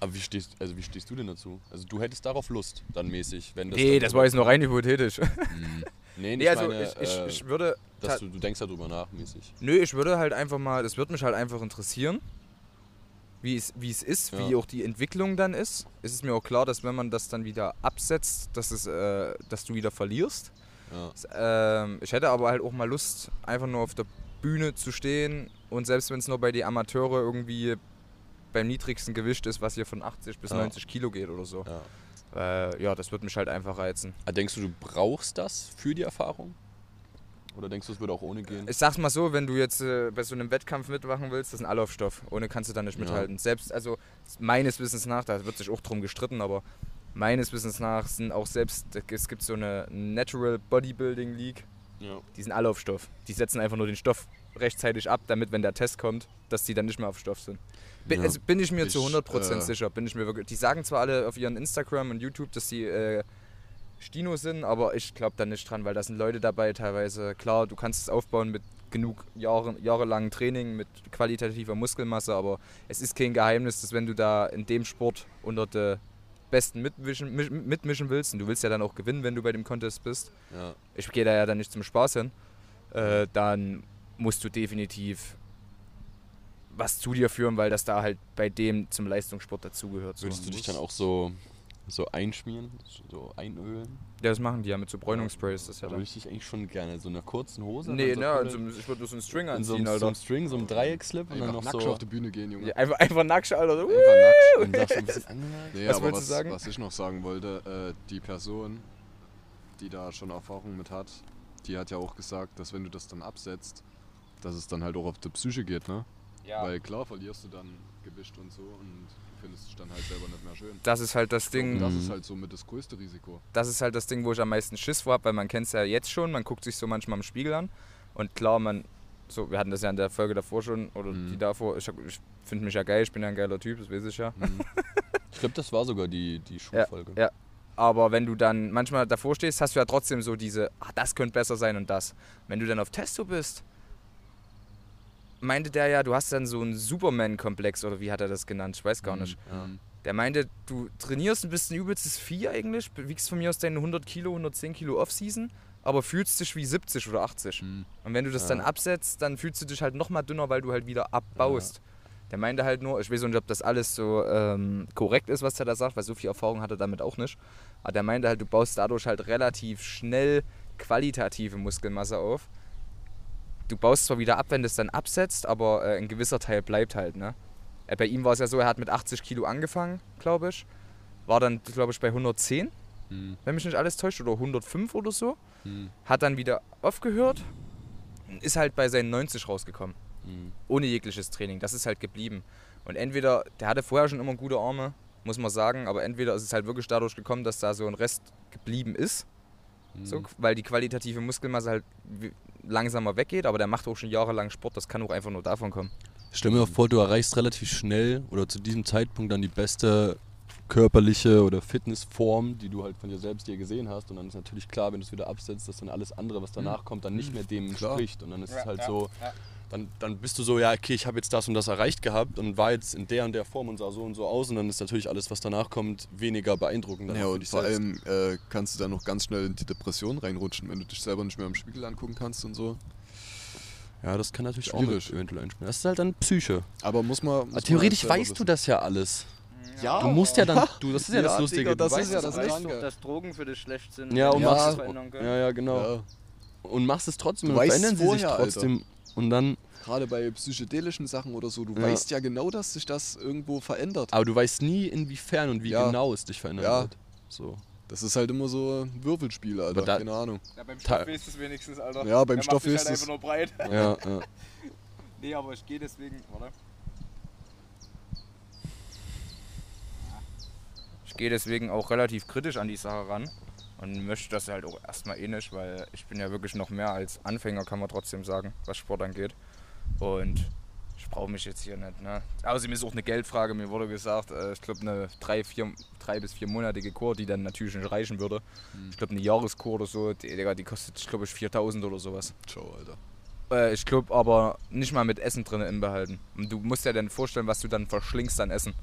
Aber wie stehst, also wie stehst du denn dazu? Also du hättest darauf Lust, dann mäßig, wenn das. Nee, dann das war jetzt nur rein hypothetisch. Hm. Nee, nicht Nee, also meine, ich, ich, äh, ich würde. dass du, du denkst darüber nach, mäßig. Nö, ich würde halt einfach mal, das würde mich halt einfach interessieren, wie es, wie es ist, wie Ja. auch die Entwicklung dann ist. Es ist mir auch klar, dass wenn man das dann wieder absetzt, dass, es, äh, dass du wieder verlierst. Ja. Ähm, ich hätte aber halt auch mal Lust, einfach nur auf der Bühne zu stehen und selbst wenn es nur bei die Amateure irgendwie beim niedrigsten Gewicht ist, was hier von 80 bis Ja. 90 Kilo geht oder so. Ja. Äh, ja, das würde mich halt einfach reizen. Ah, Denkst du, du brauchst das für die Erfahrung? Oder denkst du, es würde auch ohne gehen? Ich sag's mal so, wenn du jetzt äh, bei so einem Wettkampf mitmachen willst, das ist ein Anlaufstoff. Ohne kannst du da nicht Ja. mithalten. Selbst, also meines Wissens nach, da wird sich auch drum gestritten, aber meines Wissens nach sind auch selbst, es gibt so eine Natural Bodybuilding League, Ja. die sind alle auf Stoff. Die setzen einfach nur den Stoff rechtzeitig ab, damit, wenn der Test kommt, dass die dann nicht mehr auf Stoff sind. Bin, Ja. also bin ich mir Ich, zu 100% äh, sicher. Bin ich mir wirklich, die sagen zwar alle auf ihren Instagram und YouTube, dass die äh, Stino sind, aber ich glaube da nicht dran, weil da sind Leute dabei teilweise. Klar, du kannst es aufbauen mit genug Jahren, jahrelangen Training, mit qualitativer Muskelmasse, aber es ist kein Geheimnis, dass wenn du da in dem Sport unter der Besten mitmischen, misch- mitmischen willst, und du willst ja dann auch gewinnen, wenn du bei dem Contest bist, Ja. ich gehe da ja dann nicht zum Spaß hin, äh, dann musst du definitiv was zu dir führen, weil das da halt bei dem zum Leistungssport dazugehört. So. Würdest du dich dann auch so, so einschmieren, so einölen? Ja, das machen die ja mit so Bräunungssprays. Das ist ja Da würde ich dich eigentlich schon gerne so in einer kurzen Hose. Nee, so ne, so, einem- ich würde nur so einen String in so anziehen, einem, so Alter. einem String, so einem Dreieckslip und dann Einfach noch nackt so. auf die Bühne gehen, Junge. Ja, einfach, einfach nackt, Alter. Einfach nackt. Und sagst so ein bisschen. *laughs* Nee, Was aber wolltest was, du sagen? was ich noch sagen wollte, äh, die Person, die da schon Erfahrung mit hat, die hat ja auch gesagt, dass wenn du das dann absetzt, dass es dann halt auch auf die Psyche geht, ne? Ja. Weil klar verlierst du dann Gewicht und so und findest dich dann halt selber nicht mehr schön. Das ist halt das Und Ding, das Mhm. ist halt somit das größte Risiko. das ist halt das Ding, wo ich am meisten Schiss vor habe, weil man kennt es ja jetzt schon, man guckt sich so manchmal im Spiegel an und klar, man, so, wir hatten das ja in der Folge davor schon, oder Mhm. die davor, ich, ich finde mich ja geil, ich bin ja ein geiler Typ, das weiß ich ja. Mhm. Ich glaube, das war sogar die, die *laughs* Schulfolge. ja. Aber wenn du dann manchmal davor stehst, hast du ja trotzdem so diese, ah, das könnte besser sein und das. Wenn du dann auf Testo bist, meinte der ja, du hast dann so einen Superman-Komplex oder wie hat er das genannt? Ich weiß gar nicht. Mhm. Der meinte, du trainierst ein bisschen übelstes Vieh eigentlich, wiegst von mir aus deine 100 Kilo, 110 Kilo Off-Season, aber fühlst dich wie 70 oder 80. Mhm. Und wenn du das Ja. dann absetzt, dann fühlst du dich halt nochmal dünner, weil du halt wieder abbaust. Der meinte halt nur, ich weiß nicht, ob das alles so ähm, korrekt ist, was er da sagt, weil so viel Erfahrung hat er damit auch nicht. Aber der meinte halt, du baust dadurch halt relativ schnell qualitative Muskelmasse auf. Du baust zwar wieder ab, wenn du es dann absetzt, aber äh, ein gewisser Teil bleibt halt, ne? Äh, bei ihm war es ja so, er hat mit 80 Kilo angefangen, glaube ich. War dann, glaube ich, bei 110, Mhm. wenn mich nicht alles täuscht, oder 105 oder so. Mhm. Hat dann wieder aufgehört, ist halt bei seinen 90 rausgekommen Mhm. ohne jegliches Training. Das ist halt geblieben. Und entweder, der hatte vorher schon immer gute Arme, muss man sagen, aber entweder ist es halt wirklich dadurch gekommen, dass da so ein Rest geblieben ist, Mhm. so, weil die qualitative Muskelmasse halt langsamer weggeht, aber der macht auch schon jahrelang Sport, das kann auch einfach nur davon kommen. Stell mir vor, du erreichst relativ schnell oder zu diesem Zeitpunkt dann die beste körperliche oder Fitnessform, die du halt von dir selbst dir gesehen hast. Und dann ist natürlich klar, wenn du es wieder absetzt, dass dann alles andere, was danach kommt, dann nicht mehr dem entspricht. Und dann ist es halt so. Dann, dann bist du so, ja, okay, ich habe jetzt das und das erreicht gehabt und war jetzt in der und der Form und sah so und so aus. Und dann ist natürlich alles, was danach kommt, weniger beeindruckend. Ja, auch und vor selbst. allem äh, kannst du dann noch ganz schnell in die Depression reinrutschen, wenn du dich selber nicht mehr im Spiegel angucken kannst und so. Ja, das kann natürlich auch Schwierig. mit eventuell einspielen. Das ist halt dann Psyche. Aber muss man. Muss theoretisch man halt weißt du selber das ja alles. Ja, Du musst ja dann, du, das ist ja, Ja, das Lustige. Digga, du das weißt ist ja das weißt doch, dass Drogen für dich schlecht sind. Ja, und Ja. machst das es. verändern können. Ja, ja, genau. Ja, Und machst es trotzdem Du und weißt verändern sie sich vorher, Alter. Und dann, gerade bei psychedelischen Sachen oder so, du Ja. weißt ja genau, dass sich das irgendwo verändert. aber du weißt nie, inwiefern und wie Ja. genau es dich verändern Ja. wird. So. Das ist halt immer so ein Würfelspiel, Alter. Aber da- Keine Ahnung. Ja, beim Stoff du es wenigstens, Alter. Ja, beim Der Stoff weißt halt du's. einfach nur breit. Ja, ja. *laughs* *laughs* Nee, aber ich gehe deswegen. Warte. Ich gehe deswegen auch relativ kritisch an die Sache ran und möchte das halt auch erstmal eh nicht, weil ich bin ja wirklich noch mehr als Anfänger, kann man trotzdem sagen, was Sport angeht. Und ich brauche mich jetzt hier nicht. Ne? Außerdem ist auch eine Geldfrage. Mir wurde gesagt, äh, ich glaube, eine drei, vier, drei bis viermonatige Kur, die dann natürlich nicht reichen würde. Ich glaube, eine Jahreskur oder so, die, die kostet, ich glaube, 4000 oder sowas. Ciao, Alter. Äh, ich glaube aber nicht mal mit Essen drin im behalten. Und du musst dir dann vorstellen, was du dann verschlingst an Essen.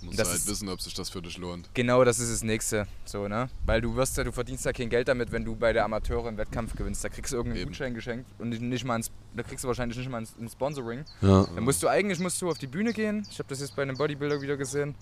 Du musst Das halt ist- wissen, ob sich das für dich lohnt. Genau, das ist das nächste. So, ne? Weil du wirst ja, du verdienst ja kein Geld damit, wenn du bei der Amateure einen Wettkampf gewinnst. Da kriegst du irgendeinen Eben. Gutschein geschenkt und nicht- mal ein, da kriegst du wahrscheinlich nicht mal ein, ein Sponsoring. ja. Dann musst du eigentlich musst du auf die Bühne gehen. Ich habe das jetzt bei einem Bodybuilder wieder gesehen.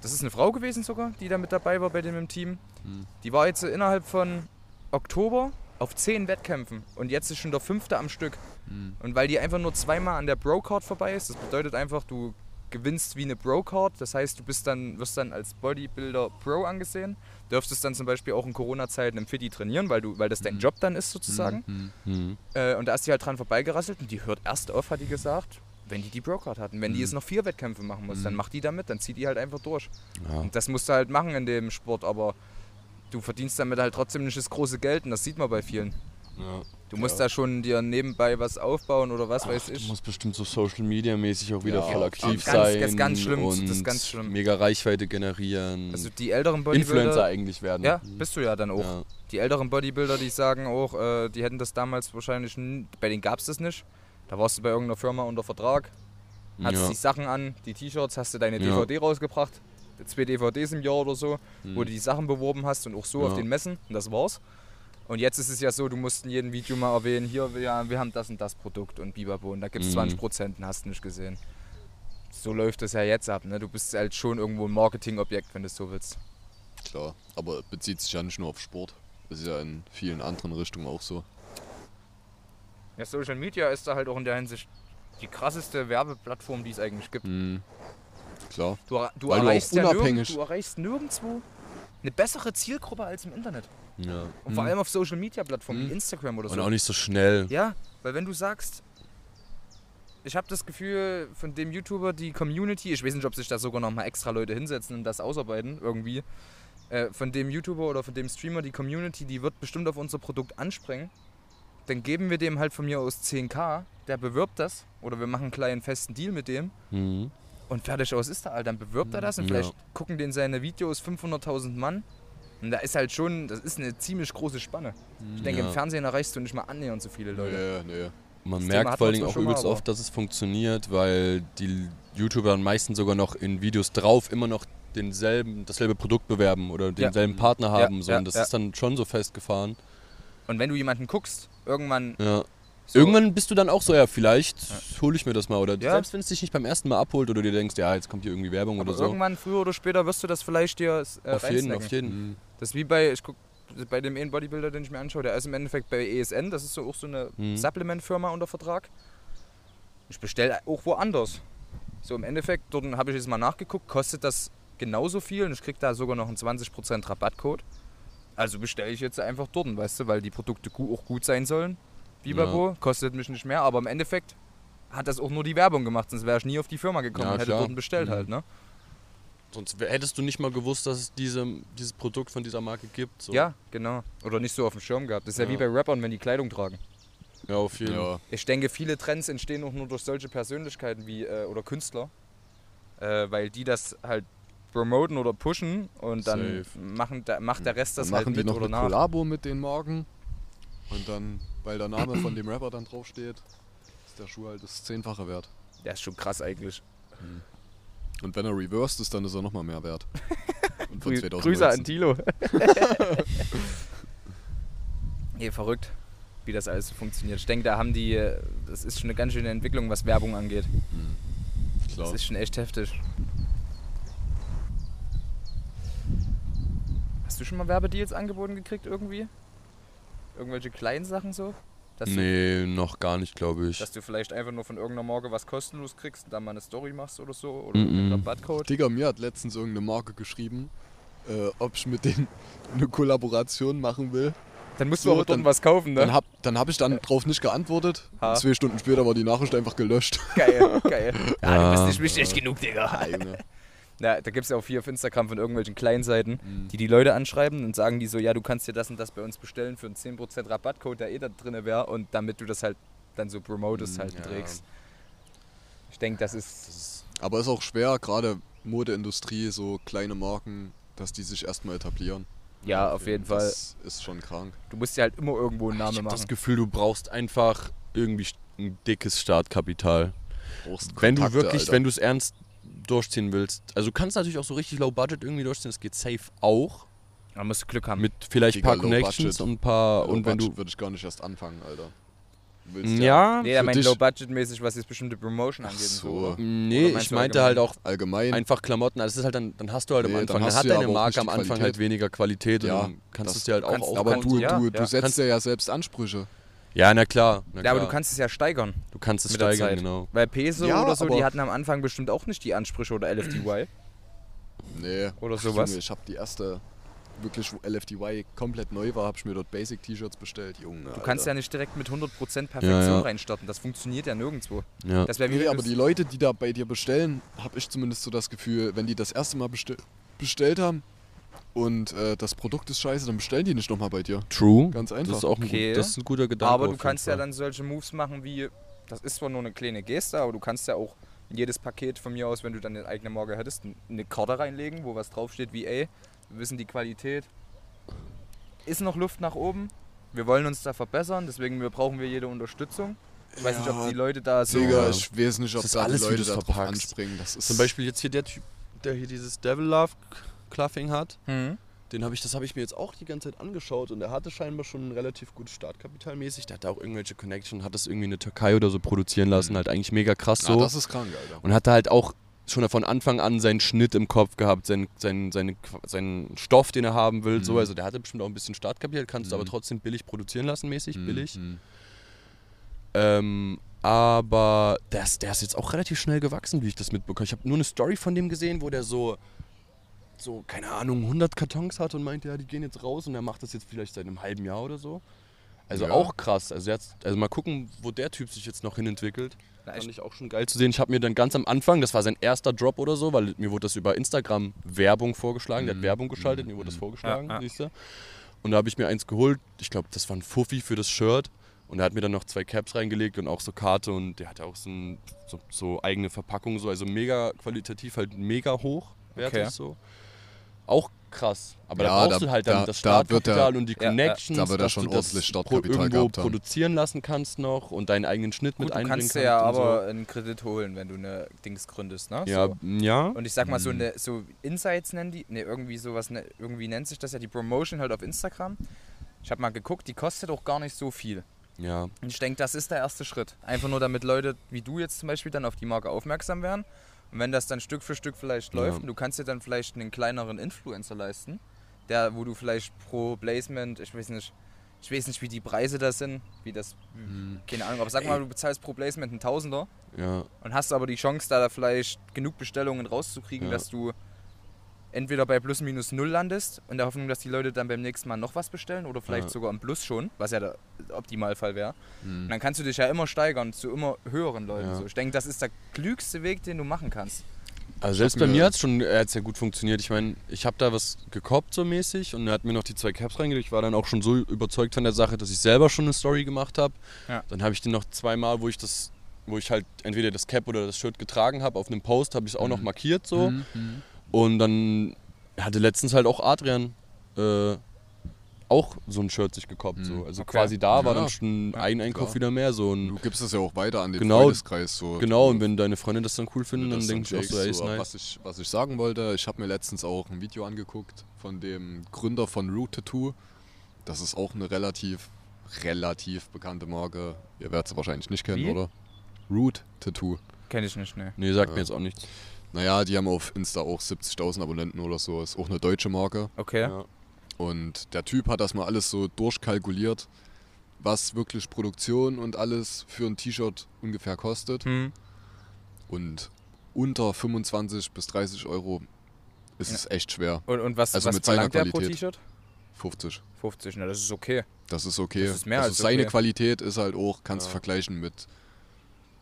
Das ist eine Frau gewesen sogar, die da mit dabei war bei dem im Team. Hm. Die war jetzt innerhalb von Oktober auf zehn Wettkämpfen und jetzt ist schon der fünfte am Stück. Hm. Und weil die einfach nur zweimal an der Bro-Card vorbei ist, das bedeutet einfach, du gewinnst wie eine Bro-Card. Das heißt, du bist dann, wirst dann als Bodybuilder Pro angesehen. Dürftest dann zum Beispiel auch in Corona-Zeiten im Fitti trainieren, weil, du, weil das dein Mhm. Job dann ist sozusagen. Hm. Mhm. Äh, und da ist die halt dran vorbeigerasselt und die hört erst auf, hat die gesagt, wenn die die Bro-Card hatten. Wenn die Mhm. jetzt noch vier Wettkämpfe machen muss, dann Mhm. macht die damit, dann zieht die halt einfach durch. Ja. Und das musst du halt machen in dem Sport, aber du verdienst damit halt trotzdem nicht das große Geld und das sieht man bei vielen. Ja. Du musst Ja. da schon dir nebenbei was aufbauen oder was weiß Du ich. musst bestimmt so Social Media mäßig auch wieder Ja, voll aktiv Fall. sein. Ganz- ganz schlimm, das Und ist ganz schlimm. Mega Reichweite generieren. Also die älteren Bodybuilder. Influencer eigentlich werden. Ja, bist du ja dann auch. Ja. Die älteren Bodybuilder, die sagen auch, äh, die hätten das damals wahrscheinlich, bei denen gab es das nicht. Da warst du bei irgendeiner Firma unter Vertrag, hattest die Sachen an, die T-Shirts, hast du deine. DVD rausgebracht, zwei DVDs im Jahr oder so, wo Mhm. du die Sachen beworben hast und auch so auf den Messen und das war's. Und jetzt ist es ja so, du musst in jedem Video mal erwähnen, hier, wir, wir haben das und das Produkt und Bibabo und da gibt es Mhm. 20%, hast du nicht gesehen. So läuft es ja jetzt ab, ne? Du bist halt schon irgendwo ein Marketingobjekt, wenn du es so willst. Klar, aber bezieht sich ja nicht nur auf Sport. Das ist ja in vielen anderen Richtungen auch so. Ja, Social Media ist da halt auch in der Hinsicht die krasseste Werbeplattform, die es eigentlich gibt. Hm. Klar. Du, du, Weil du erreichst auch ja unabhängig- du erreichst nirgendwo eine bessere Zielgruppe als im Internet. Ja. Und vor Mhm. allem auf Social Media Plattformen wie Instagram oder Und so. auch nicht so schnell. Ja, weil wenn du sagst, ich habe das Gefühl, von dem YouTuber, die Community, ich weiß nicht, ob sich da sogar noch mal extra Leute hinsetzen und das ausarbeiten irgendwie, äh, von dem YouTuber oder von dem Streamer, die Community, die wird bestimmt auf unser Produkt anspringen. Dann geben wir dem halt von mir aus 10k, der bewirbt das oder wir machen einen kleinen festen Deal mit dem Mhm. und fertig aus ist er halt. Dann bewirbt er das und Ja. vielleicht gucken den seine Videos 500.000 Mann. Und da ist halt schon, das ist eine ziemlich große Spanne. Ich denke, Ja. im Fernsehen erreichst du nicht mal annähernd so viele Leute. Nee, nee. Man Das merkt vor allen Dingen auch mal, übelst aber- oft, dass es funktioniert, weil die YouTuber dann meistens sogar noch in Videos drauf immer noch denselben, dasselbe Produkt bewerben oder denselben Partner haben. so. ja, und das ja. ist dann schon so festgefahren. Und wenn du jemanden guckst, irgendwann. Ja. So, Irgendwann bist du dann auch so, ja, vielleicht hole ich mir das mal. Oder Ja. selbst wenn es dich nicht beim ersten Mal abholt oder du dir denkst, ja, jetzt kommt hier irgendwie Werbung aber oder so. irgendwann, früher oder später, wirst du das vielleicht dir äh, auf jeden, auf jeden. Hm. Das ist wie bei, ich guck, bei dem einen Bodybuilder, den ich mir anschaue, der ist im Endeffekt bei ESN, das ist so auch so eine Mhm. Supplement-Firma unter Vertrag. Ich bestelle auch woanders. So im Endeffekt, dort habe ich jetzt mal nachgeguckt, kostet das genauso viel und ich kriege da sogar noch einen 20% Rabattcode. Also bestelle ich jetzt einfach dort, weißt du, weil die Produkte auch gut sein sollen. Bibabo, kostet mich nicht mehr, aber im Endeffekt hat das auch nur die Werbung gemacht, sonst wäre ich nie auf die Firma gekommen Ja, und hätte klar. dort bestellt Mhm. halt, ne? Sonst hättest du nicht mal gewusst, dass es diese, dieses Produkt von dieser Marke gibt. So. Ja, genau. Oder nicht so auf dem Schirm gehabt. Das ist ja, Ja. wie bei Rappern, wenn die Kleidung tragen. Ja, auf jeden Fall. Ja, Ich denke, viele Trends entstehen auch nur durch solche Persönlichkeiten wie äh, oder Künstler, äh, weil die das halt promoten oder pushen und dann Safe. machen, da, macht der Rest das dann halt machen die mit noch oder eine nach. Kollabo mit den Marken. Und dann, weil der Name von dem Rapper dann draufsteht, ist der Schuh halt das Zehnfache wert. Der ist schon krass eigentlich. Und wenn er reversed ist, dann ist er nochmal mehr wert. *laughs* Und von Grü 2019. Grüße an Tilo. *laughs* nee, verrückt, wie das alles funktioniert. Ich denke, da haben die, das ist schon eine ganz schöne Entwicklung, was Werbung angeht. Klar. Das ist schon echt heftig. Hast du schon mal Werbedeals angeboten gekriegt irgendwie? Irgendwelche kleinen Sachen so? Dass, du, Nee, noch gar nicht, glaube ich. dass du vielleicht einfach nur von irgendeiner Marke was kostenlos kriegst und dann mal eine Story machst oder so? Oder Mhm. einen Rabattcode? Digga, mir hat letztens irgendeine Marke geschrieben, äh, ob ich mit denen *laughs* eine Kollaboration machen will. Dann musst So, du aber dort dann- was kaufen, ne? Dann hab, dann hab ich dann drauf nicht geantwortet. Ha. Zwei Stunden später war die Nachricht einfach gelöscht. Geil, geil. Ja, *laughs* Ja. du bist nicht wichtig genug, Digga. Junge. Ja, da gibt es ja auch viel auf Instagram von irgendwelchen kleinen Seiten, Mhm. die die Leute anschreiben und sagen die so, ja, du kannst dir das und das bei uns bestellen für einen 10% Rabattcode, der eh da drin wäre und damit du das halt dann so promotest, Mhm, halt ja. trägst. Ich denke, das ist, Aber ist auch schwer, gerade Modeindustrie, so kleine Marken, dass die sich erstmal etablieren. ja, auf jeden Fall. Das ist schon krank. Du musst dir halt immer irgendwo einen ich Namen habe machen. das Gefühl, du brauchst einfach irgendwie ein dickes Startkapital. Brauchst wenn du Kontakte, wirklich, Alter. wenn du es ernst durchziehen willst. Also du kannst natürlich auch so richtig low budget irgendwie durchziehen, das geht safe auch. Da musst du Glück haben. Mit vielleicht ein paar Connections budget. und ein paar. Low und wenn Budget du. würde ich gar nicht erst anfangen, Alter. Willst Ja, nee, er meint low-budget-mäßig, was jetzt bestimmte Promotion angeht. so. So. nee, ich meinte halt auch allgemein. einfach Klamotten. Also das ist halt dann, dann hast du halt am Nee, dann Anfang, dann, hast hat ja deine Marke am Anfang Qualität. halt weniger Qualität Ja, und dann kannst du es dir halt auch aufbauen. aber du, Ja, du, ja. du setzt dir ja selbst Ansprüche. Ja, na klar. Na Ja, klar. aber du kannst es ja steigern. du kannst es steigern, genau. Weil Peso Ja, oder so, die hatten am Anfang bestimmt auch nicht die Ansprüche oder LFDY. Nee. Oder Ach, sowas. Junge, ich habe die erste, wirklich, wo LFDY komplett neu war, habe ich mir dort Basic-T-Shirts bestellt. Junge, Du kannst ja nicht direkt mit 100% Perfektion Ja, ja. reinstarten. Das funktioniert ja nirgendwo. Ja. Das Nee, aber die Leute, die da bei dir bestellen, habe ich zumindest so das Gefühl, wenn die das erste Mal bestell bestellt haben und äh, das Produkt ist scheiße, dann bestellen die nicht nochmal bei dir. True. Ganz Das einfach. ist auch ein, Okay. gut, das ist ein guter Gedanke. aber du kannst ja dann solche Moves machen wie, das ist zwar nur eine kleine Geste, aber du kannst ja auch in jedes Paket von mir aus, wenn du dann eine eigene Marke hättest, eine Karte reinlegen, wo was draufsteht wie, ey, wir wissen die Qualität. Ist noch Luft nach oben. Wir wollen uns da verbessern, deswegen wir brauchen wir jede Unterstützung. Ich weiß nicht, ob Ja, die Leute da so. Digga, Ja. ich weiß nicht, ob Das da alles, die Leute da anspringen. Das ist Zum Beispiel jetzt hier der Typ, der hier dieses Devil Love Cluffing hat. Hm. Den habe ich, das habe ich mir jetzt auch die ganze Zeit angeschaut und er hatte scheinbar schon ein relativ gutes Startkapital mäßig. Der hatte auch irgendwelche Connections, hat das irgendwie in der Türkei oder so produzieren lassen, Mhm. halt eigentlich mega krass Ja, so. das ist krank, Alter. und hatte halt auch schon von Anfang an seinen Schnitt im Kopf gehabt, seinen, seinen, seine, seinen Stoff, den er haben will. So. Mhm. Also der hatte bestimmt auch ein bisschen Startkapital, kannst du Mhm. aber trotzdem billig produzieren lassen, mäßig, Mhm, billig. mhm. Ähm, aber ist, der ist jetzt auch relativ schnell gewachsen, wie ich das mitbekomme. Ich habe nur eine Story von dem gesehen, wo der so, so, keine Ahnung, 100 Kartons hat und meinte, ja, die gehen jetzt raus und er macht das jetzt vielleicht seit einem halben Jahr oder so. Also Ja. auch krass. Also, jetzt, also mal gucken, wo der Typ sich jetzt noch hinentwickelt. Na, Fand ich, auch schon geil zu sehen. Ich habe mir dann ganz am Anfang, das war sein erster Drop oder so, weil mir wurde das über Instagram Werbung vorgeschlagen. Der hat Mhm. Werbung geschaltet, mir wurde das Mhm. vorgeschlagen, Ja, siehst du. Und da habe ich mir eins geholt. Ich glaube, das war ein Fuffi für das Shirt. Und er hat mir dann noch zwei Caps reingelegt und auch so Karte und der hatte auch so, ein, so, so eigene Verpackung, so, also mega qualitativ, halt mega hochwertig Okay. so. Auch krass. Aber Ja, da brauchst da- du halt dann da- das da Startkapital und die Ja, ja. Connections, Da dass schon du das ordentlich pro- Startkapital irgendwo produzieren lassen kannst noch und deinen eigenen Schnitt mit gut, du einbringen kannst dir ja und so. aber einen Kredit holen, wenn du eine Dings gründest, ne? Ja, So. ja. Und ich sag mal, so eine so Insights nennen die, ne, irgendwie sowas, ne, irgendwie nennt sich das ja die Promotion halt auf Instagram. Ich habe mal geguckt, die kostet auch gar nicht so viel. Ja, Und ich denke, das ist der erste Schritt. Einfach nur, damit Leute wie du jetzt zum Beispiel dann auf die Marke aufmerksam werden. Und wenn das dann Stück für Stück vielleicht Ja. läuft und du kannst dir dann vielleicht einen kleineren Influencer leisten, der, wo du vielleicht pro Placement, ich weiß nicht, ich weiß nicht, wie die Preise da sind, wie das, Mhm. keine Ahnung, aber sag mal, du bezahlst pro Placement einen Tausender ja. und hast aber die Chance, da vielleicht genug Bestellungen rauszukriegen, Ja. dass du entweder bei plus minus null landest, in der Hoffnung, dass die Leute dann beim nächsten Mal noch was bestellen oder vielleicht Ja. sogar im Plus schon, was ja der Optimalfall wäre. Mhm. Und dann kannst du dich ja immer steigern zu immer höheren Leuten. Ja. So. Ich denke, das ist der klügste Weg, den du machen kannst. Also selbst bei mir- hat es schon äh, hat's ja gut funktioniert. Ich meine, ich habe da was gekoppt so mäßig und er hat mir noch die zwei Caps reingelegt. Ich war dann auch schon so überzeugt von der Sache, dass ich selber schon eine Story gemacht habe. Ja. Dann habe ich den noch zweimal, wo ich das, wo ich halt entweder das Cap oder das Shirt getragen habe, auf einem Post habe ich es auch noch Mhm. markiert so. Mhm, mhm. Und dann hatte letztens halt auch Adrian äh, auch so ein Shirt sich gekoppt. Mhm. So. Also Okay. quasi da war Ja, dann schon ja, ein Einkauf klar. wieder mehr. So. Und Du gibst es ja auch weiter an den Genau. Freundeskreis. So. genau, und wenn deine Freunde das dann cool finden, das dann denke ich auch so, ey, ist aber nice. was, ich, was ich sagen wollte, ich habe mir letztens auch ein Video angeguckt von dem Gründer von Root Tattoo. Das ist auch eine relativ, relativ bekannte Marke. Ihr werdet sie wahrscheinlich nicht kennen, Wie? oder? Root Tattoo. Kenn ich nicht, ne. Nee, sagt Ja. mir jetzt auch nichts. Naja, die haben auf Insta auch 70.000 Abonnenten oder so. Ist auch eine deutsche Marke. Okay. Ja. Und der Typ hat das mal alles so durchkalkuliert, was wirklich Produktion und alles für ein T-Shirt ungefähr kostet. Hm. Und unter 25 bis 30 Euro ist Ja. es echt schwer. Und, und was, Also was mit seiner der pro Qualität. T-Shirt? 50. 50, ne, das ist okay. Das ist okay. Das ist mehr also als seine okay. Qualität ist halt auch, kannst du Ja. vergleichen mit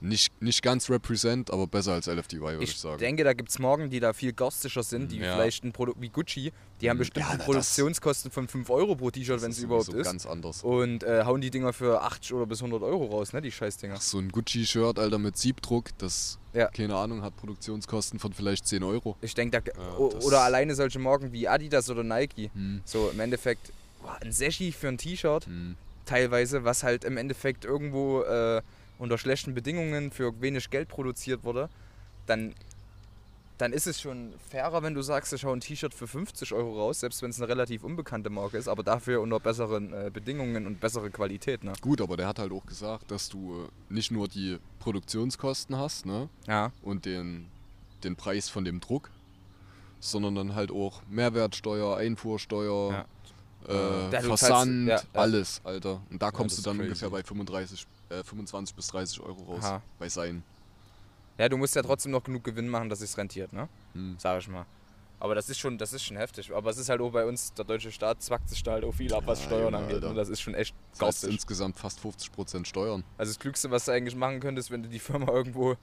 nicht, nicht ganz Represent, aber besser als LFDY, würde ich, Ich sagen. denke, da gibt es Morgen, die da viel garstischer sind, die Ja. vielleicht ein Produkt wie Gucci, die haben Mm, bestimmt ja, na, Produktionskosten von 5 Euro pro T-Shirt, wenn es überhaupt ist. ganz anders. Und äh, hauen die Dinger für 80 oder bis 100 Euro raus, ne, die Scheißdinger. Ach, so ein Gucci-Shirt, Alter, mit Siebdruck, das, Ja. keine Ahnung, hat Produktionskosten von vielleicht 10 Euro. Ich denke, da, Ja, oder alleine solche Marken wie Adidas oder Nike. Hm. So im Endeffekt, boah, ein Seshi für ein T-Shirt, Hm. teilweise, was halt im Endeffekt irgendwo äh, unter schlechten Bedingungen für wenig Geld produziert wurde, dann, dann ist es schon fairer, wenn du sagst, ich hau ein T-Shirt für 50 Euro raus, selbst wenn es eine relativ unbekannte Marke ist, aber dafür unter besseren äh, Bedingungen und bessere Qualität. Ne? Gut, aber der hat halt auch gesagt, dass du äh, nicht nur die Produktionskosten hast, ne? Ja, Und den, den Preis von dem Druck, sondern dann halt auch Mehrwertsteuer, Einfuhrsteuer, Ja. äh, Ja, Versand, ja, ja. alles, Alter. Und da kommst das du dann crazy. ungefähr bei 35, äh, 25 bis 30 Euro raus. Aha. Bei seinen. ja, du musst ja trotzdem noch genug Gewinn machen, dass es rentiert, ne? Hm. Sag ich mal. Aber das ist schon, das ist schon heftig. Aber es ist halt auch bei uns, der deutsche Staat zwackt sich da halt auch viel ab, was Ja, Steuern Junge, angeht. Alter. Und das ist schon echt Das heißt garstig. insgesamt fast 50% Steuern. Also das Klügste, was du eigentlich machen könntest, wenn du die Firma *laughs* irgendwo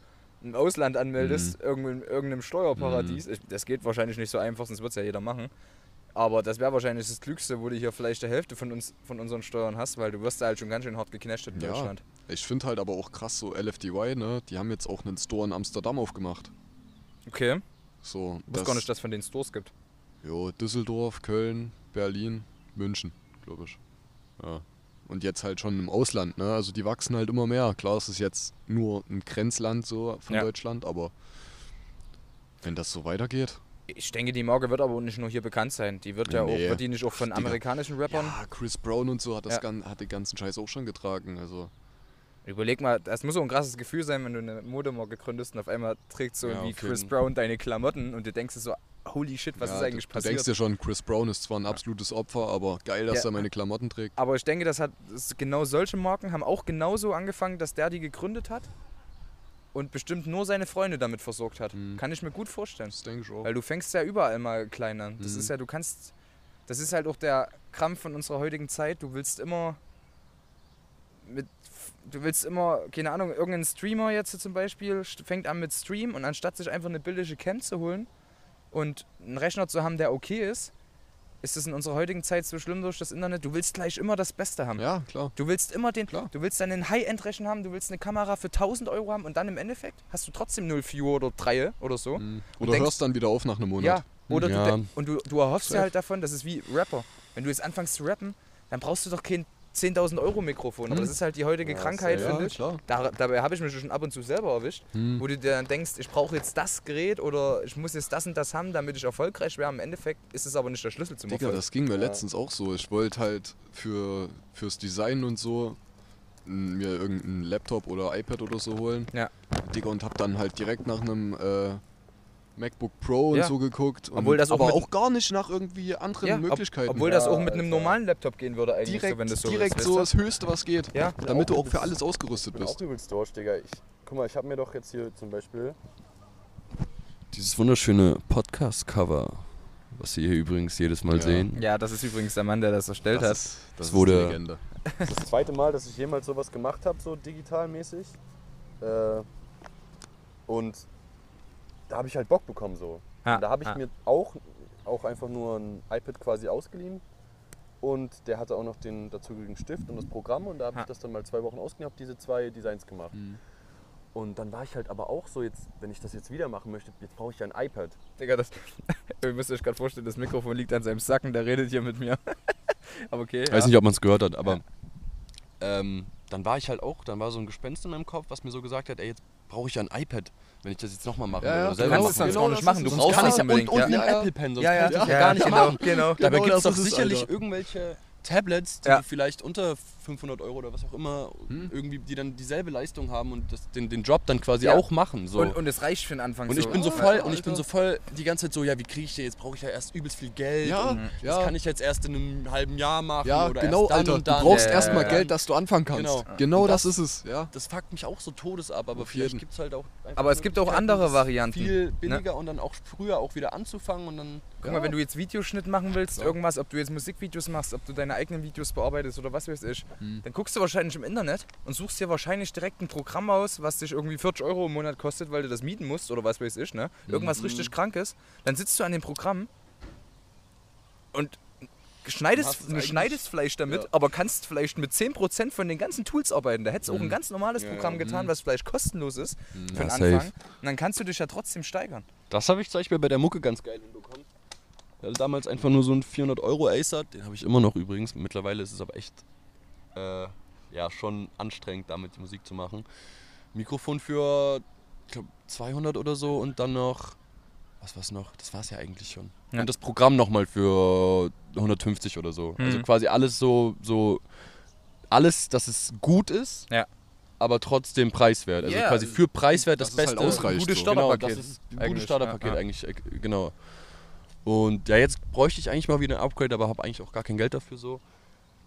im Ausland anmeldest, irgendwo in irgendeinem Steuerparadies. Ich, das geht wahrscheinlich nicht so einfach, sonst wird es ja jeder machen. Aber das wäre wahrscheinlich das Klügste, wo du hier vielleicht die Hälfte von uns von unseren Steuern hast, weil du wirst da halt schon ganz schön hart geknechtet in Ja. Deutschland. Ich finde halt aber auch krass so LFDY, ne? Die haben jetzt auch einen Store in Amsterdam aufgemacht. Okay. So, Ich wusste gar nicht, dass es von den Stores gibt. Jo, Düsseldorf, Köln, Berlin, München, glaube ich. Ja. Und jetzt halt schon im Ausland, ne? Also die wachsen halt immer mehr. Klar, es ist jetzt nur ein Grenzland so von Ja. Deutschland, aber wenn das so weitergeht. Ich denke, die Marke wird aber nicht nur hier bekannt sein. Die wird ja auch, Nee. wird die nicht auch von amerikanischen Rappern? Ja, Chris Brown und so hat, das Ja. gan hat den ganzen Scheiß auch schon getragen. Also Überleg mal, das muss so ein krasses Gefühl sein, wenn du eine Modemarke gründest und auf einmal trägt so Ja, wie Chris jeden. Brown deine Klamotten und du denkst dir so, holy shit, was ja, ist eigentlich du, du denkst passiert? dir schon, Chris Brown ist zwar ein absolutes Opfer, aber geil, dass Ja. er meine Klamotten trägt. Aber ich denke, das hat das genau solche Marken haben auch genauso angefangen, dass der die gegründet hat und bestimmt nur seine Freunde damit versorgt hat. Mhm. Kann ich mir gut vorstellen. Das denke ich auch. Weil du fängst ja überall mal klein an. Das Mhm. ist ja, du kannst. Das ist halt auch der Krampf von unserer heutigen Zeit. Du willst immer mit. Du willst immer, keine Ahnung, irgendein Streamer jetzt zum Beispiel fängt an mit Stream und anstatt sich einfach eine billige Cam zu holen und einen Rechner zu haben, der okay ist, ist es in unserer heutigen Zeit so schlimm durch das Internet. Du willst gleich immer das Beste haben. ja, klar. Du willst immer den, Klar. du willst dann einen High-End-Rechner haben, du willst eine Kamera für 1000 Euro haben und dann im Endeffekt hast du trotzdem 0 Viewer oder 3 oder so. Mhm. Oder denkst- hörst dann wieder auf nach einem Monat. Ja, oder Ja. du und du, du erhoffst dir halt davon, das ist wie Rapper. Wenn du jetzt anfängst zu rappen, dann brauchst du doch kein 10.000 Euro Mikrofon. Aber Hm. das ist halt die heutige Ja, Krankheit, ja finde ich. klar. Da, dabei habe ich mich schon ab und zu selber erwischt, Hm. wo du dir dann denkst, ich brauche jetzt das Gerät oder ich muss jetzt das und das haben, damit ich erfolgreich werde. Im Endeffekt ist es aber nicht der Schlüssel zum Digga, Erfolg. das ging mir letztens auch so. Ich wollte halt für, fürs Design und so mir irgendeinen Laptop oder iPad oder so holen. Ja. Digga, und hab dann halt direkt nach einem äh, MacBook Pro und Ja. so geguckt. Und Obwohl das auch aber auch gar nicht nach irgendwie anderen Ja, ob- Möglichkeiten. Obwohl das auch mit einem normalen Laptop gehen würde eigentlich, direkt so, wenn du so direkt willst, so das Höchste, was geht. Ja, Damit du auch für alles ausgerüstet Ich bin bist. auch übelst durch, Digga. Ich, guck mal, ich habe mir doch jetzt hier zum Beispiel dieses wunderschöne Podcast-Cover, was Sie hier übrigens jedes Mal Ja. sehen. ja, das ist übrigens der Mann, der das erstellt hat. ist, das Es wurde- ist Legende. Das ist das zweite Mal, dass ich jemals sowas gemacht habe, so digitalmäßig. Äh, und da habe ich halt Bock bekommen so. Ja, Und da habe ich ja. mir auch, auch einfach nur ein iPad quasi ausgeliehen. Und der hatte auch noch den dazugehörigen Stift und das Programm. Und da habe Ja. ich das dann mal zwei Wochen ausgeliehen, habe diese zwei Designs gemacht. Mhm. Und dann war ich halt aber auch so, jetzt, wenn ich das jetzt wieder machen möchte, jetzt brauche ich ja ein iPad. Digga, das, *laughs* ihr müsst euch gerade vorstellen, das Mikrofon liegt an seinem Sacken, der redet hier mit mir. *laughs* aber okay. Ich ja. weiß nicht, ob man es gehört hat, aber ähm, dann war ich halt auch, dann war so ein Gespenst in meinem Kopf, was mir so gesagt hat, ey, jetzt brauche ich ja ein iPad, wenn ich das jetzt nochmal mache. Ja, ja, oder Du kannst machen es sonst auch nicht machen. Du es. brauchst kann es ich ja, unbedingt. und, und ja. einen. Apple Pen, sonst Ja, ja, könnte ich das ja, gar nicht genau, machen. genau. Dabei Genau gibt es das doch es, sicherlich irgendwelche Tablets, die Ja. vielleicht unter 500 Euro oder was auch immer Hm. irgendwie, die dann dieselbe Leistung haben und das, den, den Job dann quasi Ja. auch machen. So. Und, und es reicht für den Anfang Und ich so. bin so voll, Alter. und ich bin so voll die ganze Zeit so, ja, wie kriege ich den? Jetzt brauche ich ja erst übelst viel Geld. Ja, und ja. Das kann ich jetzt erst in einem halben Jahr machen Ja, oder genau, erst dann Alter. und dann. Du brauchst Ja, erstmal ja, Geld, dass du anfangen kannst. Genau. Genau, das, das- ist es, ja. Das fuckt mich auch so todes ab, aber Auf vielleicht gibt es halt auch Aber es gibt auch andere das Varianten, Viel ne? billiger und dann auch früher auch wieder anzufangen und dann. Guck mal, wenn du jetzt Videoschnitt machen willst, irgendwas, ob du jetzt Musikvideos machst, ob du deine eigenen Videos bearbeitest oder was weiß ich, Hm. dann guckst du wahrscheinlich im Internet und suchst dir wahrscheinlich direkt ein Programm aus, was dich irgendwie 40 Euro im Monat kostet, weil du das mieten musst oder was weiß ich, ne? Irgendwas Mhm. richtig krankes. Dann sitzt du an dem Programm und schneidest, schneidest vielleicht damit, Ja. aber kannst vielleicht mit 10% von den ganzen Tools arbeiten. Da hättest du auch ein Mhm. ganz normales Ja, Programm ja. getan, Mhm. was vielleicht kostenlos ist für den Ja, Anfang. safe. Und dann kannst du dich ja trotzdem steigern. Das habe ich zum Beispiel bei der Mucke ganz geil hinbekommen. Ich hatte damals einfach nur so einen 400 Euro Acer, den habe ich immer noch übrigens. Mittlerweile ist es aber echt äh, ja, schon anstrengend, damit die Musik zu machen. Mikrofon für, ich glaube, 200 oder so und dann noch, was war's noch? Das war es ja eigentlich schon. Ja. Und das Programm nochmal für 150 oder so. Also Mhm. quasi alles so, so, alles, dass es gut ist, Ja. aber trotzdem preiswert. Also Ja, quasi für preiswert das, es halt Beste. ausreicht, Gutes so. Starterpaket. Genau, das ist ein eigentlich, gutes Starterpaket ja, ja. eigentlich, äh, genau. Und ja, jetzt bräuchte ich eigentlich mal wieder ein Upgrade, aber habe eigentlich auch gar kein Geld dafür so.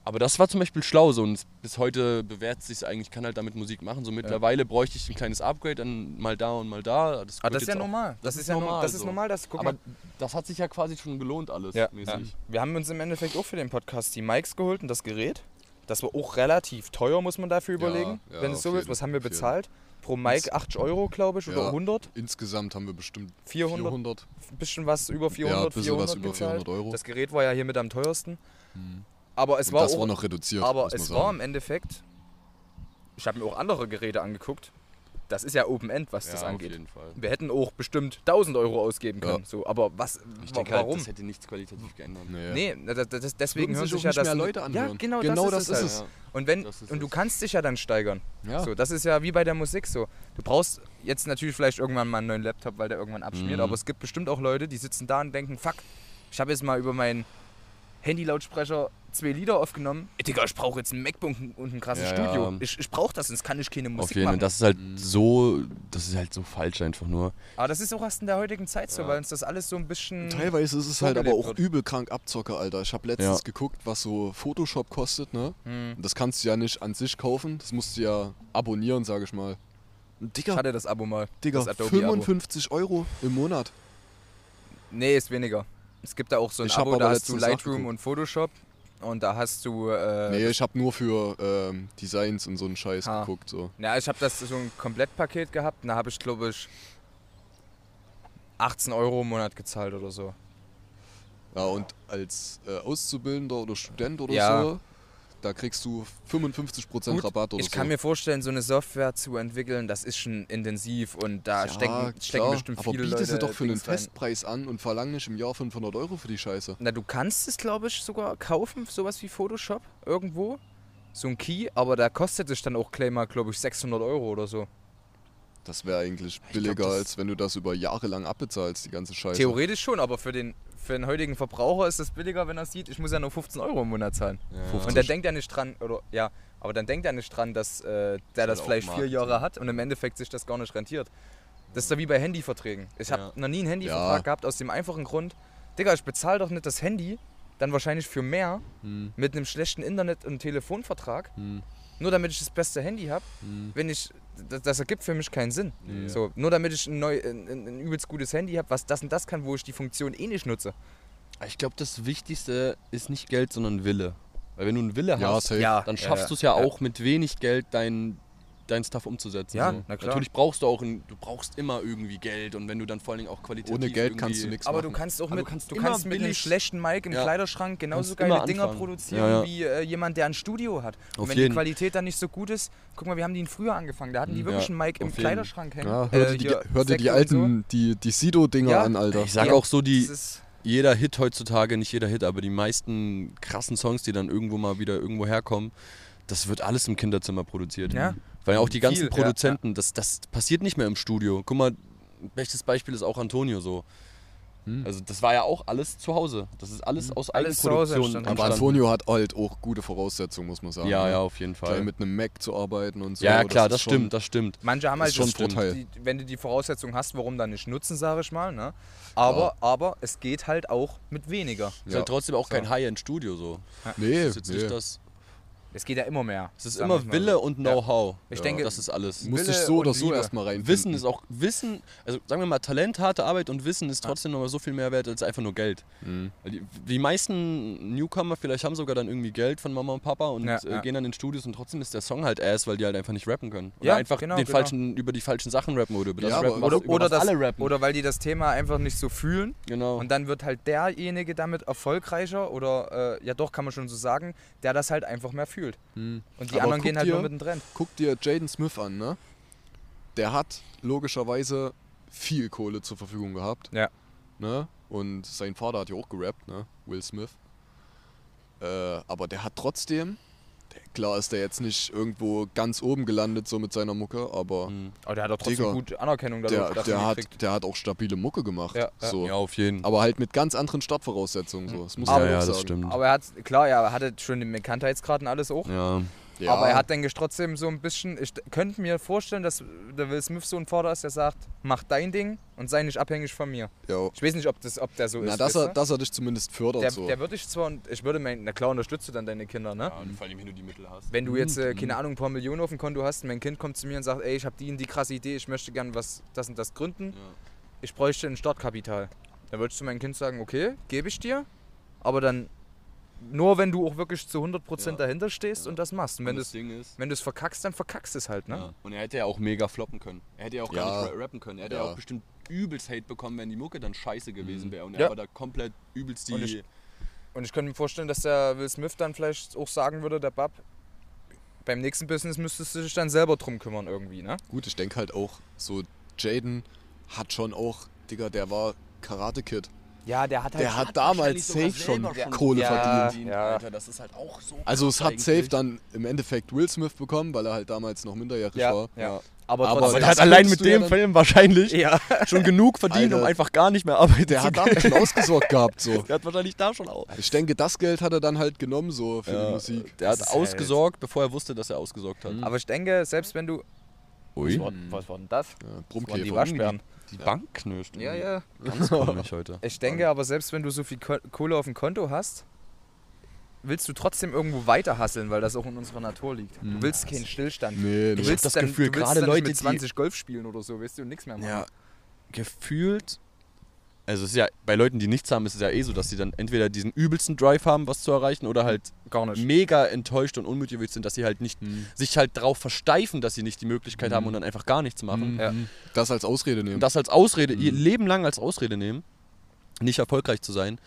Aber das war zum Beispiel schlau so und es- bis heute bewährt sich eigentlich, ich kann halt damit Musik machen. So mittlerweile bräuchte ich ein kleines Upgrade, dann mal da und mal da. Das wird das ist ja normal. Das, das ist, ist ja normal. Das ist so. normal, dass guck Aber mal. das hat sich ja quasi schon gelohnt alles Ja, ja. Wir haben uns im Endeffekt auch für den Podcast die Mics geholt und das Gerät. Das war auch relativ teuer, muss man dafür Ja, überlegen. ja, wenn es so ist, jeden- was haben wir auf jeden. Pro Mic 80 Euro, glaube ich, oder Ja. 100? Insgesamt haben wir bestimmt 400? 400. Ein bisschen was über 400, ja, ein bisschen 400 was über gezahlt. 400 Euro. Das Gerät war ja hier mit am teuersten. Hm. Aber es Und war das auch, war noch reduziert. aber es war im Endeffekt, ich habe mir auch andere Geräte angeguckt. Das ist ja Open End, was Ja, das auf angeht. jeden Fall. Wir hätten auch bestimmt 1000 Euro ausgeben Ja. können. So, aber was, Ich wa- denke halt, warum? das hätte nichts qualitativ geändert. Nee. Nee, das, das, deswegen hören sich ja nicht das mehr Leute Ja, anhören. genau, Genau das, das ist es. es. Ja. Und, wenn, Das ist und du es. kannst dich ja dann steigern. Ja. So, das ist ja wie bei der Musik so. Du brauchst jetzt natürlich vielleicht irgendwann mal einen neuen Laptop, weil der irgendwann abschmiert, Mhm. aber es gibt bestimmt auch Leute, die sitzen da und denken, fuck, ich habe jetzt mal über meinen Handy-Lautsprecher zwei Lieder aufgenommen. Ey, Digga, ich brauche jetzt ein MacBook und ein krasses Ja, Studio. ja. Ich, ich brauche das, sonst kann ich keine Auf Musik jeden Fall. machen. Das ist halt so, das ist halt so falsch einfach nur. aber das ist auch erst in der heutigen Zeit so, Ja. weil uns das alles so ein bisschen... Teilweise ist es halt aber auch wird. übel krank Abzocke, Alter. Ich habe letztens Ja. geguckt, was so Photoshop kostet, ne? Hm. Das kannst du ja nicht an sich kaufen, das musst du ja abonnieren, sage ich mal. Und Ich Digga, hatte das Abo mal. Digga, das Adobe-Abo. 55 Euro im Monat. Nee, ist weniger. Es gibt da auch so ein Ich Abo, da hast du Lightroom und Photoshop. Und da hast du. Äh, nee, ich habe nur für ähm, Designs und so einen Scheiß Ha. geguckt. So. Ja, ich habe das so ein Komplettpaket gehabt und da habe ich, glaube ich, 18 Euro im Monat gezahlt oder so. Ja, und als äh, Auszubildender oder Student oder Ja. so, da kriegst du 55% Rabatt oder ich so. kann mir vorstellen, so eine Software zu entwickeln, das ist schon intensiv und da ja, stecken, stecken klar, bestimmt aber viele biete Leute sie doch für einen. Festpreis an und verlang nicht im Jahr 500 Euro für die Scheiße. Na, du kannst es, glaube ich, sogar kaufen, sowas wie Photoshop irgendwo. So ein Key, aber da kostet es dann auch mal, glaube ich, 600 Euro oder so. Das wäre eigentlich glaub, billiger, das- als wenn du das über Jahre lang abbezahlst, die ganze Scheiße. Theoretisch schon, aber für den, für den heutigen Verbraucher ist es billiger, wenn er sieht, ich muss ja nur 15 Euro im Monat zahlen. Ja. Und der denkt ja nicht dran, oder ja, aber dann denkt er nicht dran, dass äh, der halt das auch vielleicht vier. Jahre hat und im Endeffekt sich das gar nicht rentiert. Das ist ja wie bei Handyverträgen. Ich habe Ja. noch nie einen Handyvertrag Ja. gehabt aus dem einfachen Grund, Digga, ich bezahle doch nicht das Handy, dann wahrscheinlich für mehr Hm, mit einem schlechten Internet- und Telefonvertrag, hm, nur damit ich das beste Handy habe, hm. wenn ich, das, das ergibt für mich keinen Sinn. Nee. So, nur damit ich ein, neu, ein, ein, ein übelst gutes Handy habe, was das und das kann, wo ich die Funktion eh nicht nutze. Ich glaube, das Wichtigste ist nicht Geld, sondern Wille. Weil wenn du einen Wille Ja, hast, safe. dann schaffst du es ja, ja. auch mit wenig Geld dein dein Stuff umzusetzen. Ja, so. na klar. Natürlich brauchst du auch, ein, du brauchst immer irgendwie Geld und wenn du dann vor allen Dingen auch qualitativ Ohne Geld kannst du nichts Aber machen. du kannst auch Aber mit, du kannst du kannst mit einem schlechten Mic im Ja. Kleiderschrank genauso Kannst geile Dinger produzieren Ja, ja. wie äh, jemand, der ein Studio hat. Und Auf wenn jeden. die Qualität dann nicht so gut ist, guck mal, wir haben die früher angefangen. Da hatten die wirklich Ja, einen Mic im jeden. Kleiderschrank hängen. Ja, hör dir Äh, die, hör dir die und so. alten, die, die Sido-Dinger Ja. an, Alter. Ich sag Ja. auch so, die, jeder Hit heutzutage, nicht jeder Hit, aber die meisten krassen Songs, die dann irgendwo mal wieder irgendwo herkommen, das wird alles im Kinderzimmer produziert. Ja. Weil auch die ganzen Viel, ja, Produzenten, Das, das passiert nicht mehr im Studio. Guck mal, bestes Beispiel ist auch Antonio so. Hm. Also das war ja auch alles zu Hause. Das ist alles aus Alles zu Hause Eigenproduktion. Aber. Antonio hat halt auch gute Voraussetzungen, muss man sagen. Ja, ne? ja, auf jeden Gleich Fall. mit einem Mac zu arbeiten und so. Ja, ja, klar, das, ist schon- stimmt, das stimmt. manche haben ist halt schon das Vorteil. Die, wenn du die Voraussetzung hast, warum dann nicht nutzen, sage ich mal. Ne? Aber, aber es geht halt auch mit weniger. Ist Ja. halt trotzdem auch So. kein High-End-Studio so. Nee, Das ist jetzt nee. nicht das. Es geht ja immer mehr. Es ist immer Wille so. und Ja. Know-how. Ich Ja, denke- das ist alles. Muss ich so oder so Liebe. erstmal rein. Wissen ist auch Wissen, also sagen wir mal Talent, harte Arbeit und Wissen ist Ja. trotzdem nochmal so viel mehr wert als einfach nur Geld. Mhm. Die, die meisten Newcomer vielleicht haben sogar dann irgendwie Geld von Mama und Papa und Ja, äh, ja. gehen dann in Studios und trotzdem ist der Song halt ass, weil die halt einfach nicht rappen können. Oder Ja, einfach genau, den genau. falschen, über die falschen Sachen rappen oder über das Ja, rappen, Oder, was, über oder, was das, alle rappen. oder weil die das Thema einfach nicht so fühlen. genau. Und dann wird halt derjenige damit erfolgreicher oder äh, ja doch, kann man schon so sagen, der das halt einfach mehr fühlt. Mhm. Und die Aber anderen gehen halt dir- nur mit dem Trend. Guck dir Jaden Smith an, ne? Der hat logischerweise viel Kohle zur Verfügung gehabt. Ja. Ne? Und sein Vater hat ja auch gerappt, ne? Will Smith. Äh, aber der hat trotzdem, klar ist der jetzt nicht irgendwo ganz oben gelandet, so mit seiner Mucke, aber Mhm. Aber der hat doch trotzdem Digga, gut Anerkennung dadurch der, dafür der, gekriegt. hat, der hat auch stabile Mucke gemacht. Ja, ja. so. Ja, auf jeden. Aber halt mit ganz anderen Startvoraussetzungen. So. Das muss Aber- man ja, auch ja, sagen. das stimmt. Aber er hat, klar, ja, er hatte schon den Bekanntheitsgrad und alles auch. ja. Ja, Aber er hat, denke ich, trotzdem so ein bisschen. Ich könnte mir vorstellen, dass der Will Smith so ein Vater ist, der sagt: Mach dein Ding und sei nicht abhängig von mir. ja. Ich weiß nicht, ob, das, ob der so Na, ist. dass weißt er, dass er dich zumindest fördert. der, so. der würde ich zwar, und ich würde meinen, na klar, unterstützt du dann deine Kinder, ne? und vor allem, wenn du die Mittel hast. Wenn du jetzt, äh, Mhm. keine Ahnung, ein paar Millionen auf dem Konto hast und mein Kind kommt zu mir und sagt, ey, ich habe die und die krasse Idee, ich möchte gern was, das und das gründen, Ja. ich bräuchte ein Startkapital. Dann würdest du meinem Kind sagen, okay, gebe ich dir, aber dann nur, wenn du auch wirklich zu 100% Ja. dahinter stehst Ja. und das machst. Und wenn Und du das es Ding ist, wenn du's verkackst, dann verkackst es halt, ne? Ja. Und er hätte ja auch mega floppen können. Er hätte ja auch Ja. gar nicht ra- rappen können. Er hätte ja. Auch bestimmt übelst Hate bekommen, wenn die Mucke dann scheiße gewesen Mhm. wäre. Und er Ja. war da komplett übelst die. Und ich- Und ich könnte mir vorstellen, dass der Will Smith dann vielleicht auch sagen würde, der Bab, beim nächsten Business müsstest du dich dann selber drum kümmern irgendwie, ne? Gut, ich denke halt auch, so Jaden hat schon auch, Digga, der war Karate Kid. Ja, der hat halt Der hat damals safe schon Kohle Ja, verdient. ja. Alter, das ist halt auch so. Also es hat safe dann im Endeffekt Will Smith bekommen, weil er halt damals noch minderjährig Ja, war. ja. Aber, Aber der hat allein mit dem Film wahrscheinlich ja. *laughs* schon genug verdient, um Alter. einfach gar nicht mehr arbeiten Der zu hat damit schon ausgesorgt gehabt, so. Der hat wahrscheinlich da schon auch. Ich denke, das Geld hat er dann halt genommen, so für die Musik. Der hat Das halt- ausgesorgt, bevor er wusste, dass er ausgesorgt hat. Mhm. Aber ich denke, selbst wenn du. Ui. Was war, was war denn das? Ja, Das waren Brummkäfer. die Waschbären. Die Bank knirscht. Ja, ja. Ganz *laughs* komisch heute. Ich denke aber, selbst wenn du so viel Ko Kohle auf dem Konto hast, willst du trotzdem irgendwo weiter hasseln, weil das auch in unserer Natur liegt. Du Mhm. willst keinen Stillstand. Nee, Du willst hab das dann, Gefühl, du willst gerade Leute, mit die- 20 Golf spielen oder so, weißt du, und nichts mehr machen. Ja, gefühlt. Also es ist ja bei Leuten, die nichts haben, ist es ja eh so, dass sie dann entweder diesen übelsten Drive haben, was zu erreichen, oder halt Gar nicht. mega enttäuscht und unmotiviert sind, dass sie halt nicht Mhm. sich halt darauf versteifen, dass sie nicht die Möglichkeit Mhm. haben und dann einfach gar nichts machen. Mhm. Ja. Das als Ausrede nehmen. Und das als Ausrede, Mhm. ihr Leben lang als Ausrede nehmen, nicht erfolgreich zu sein.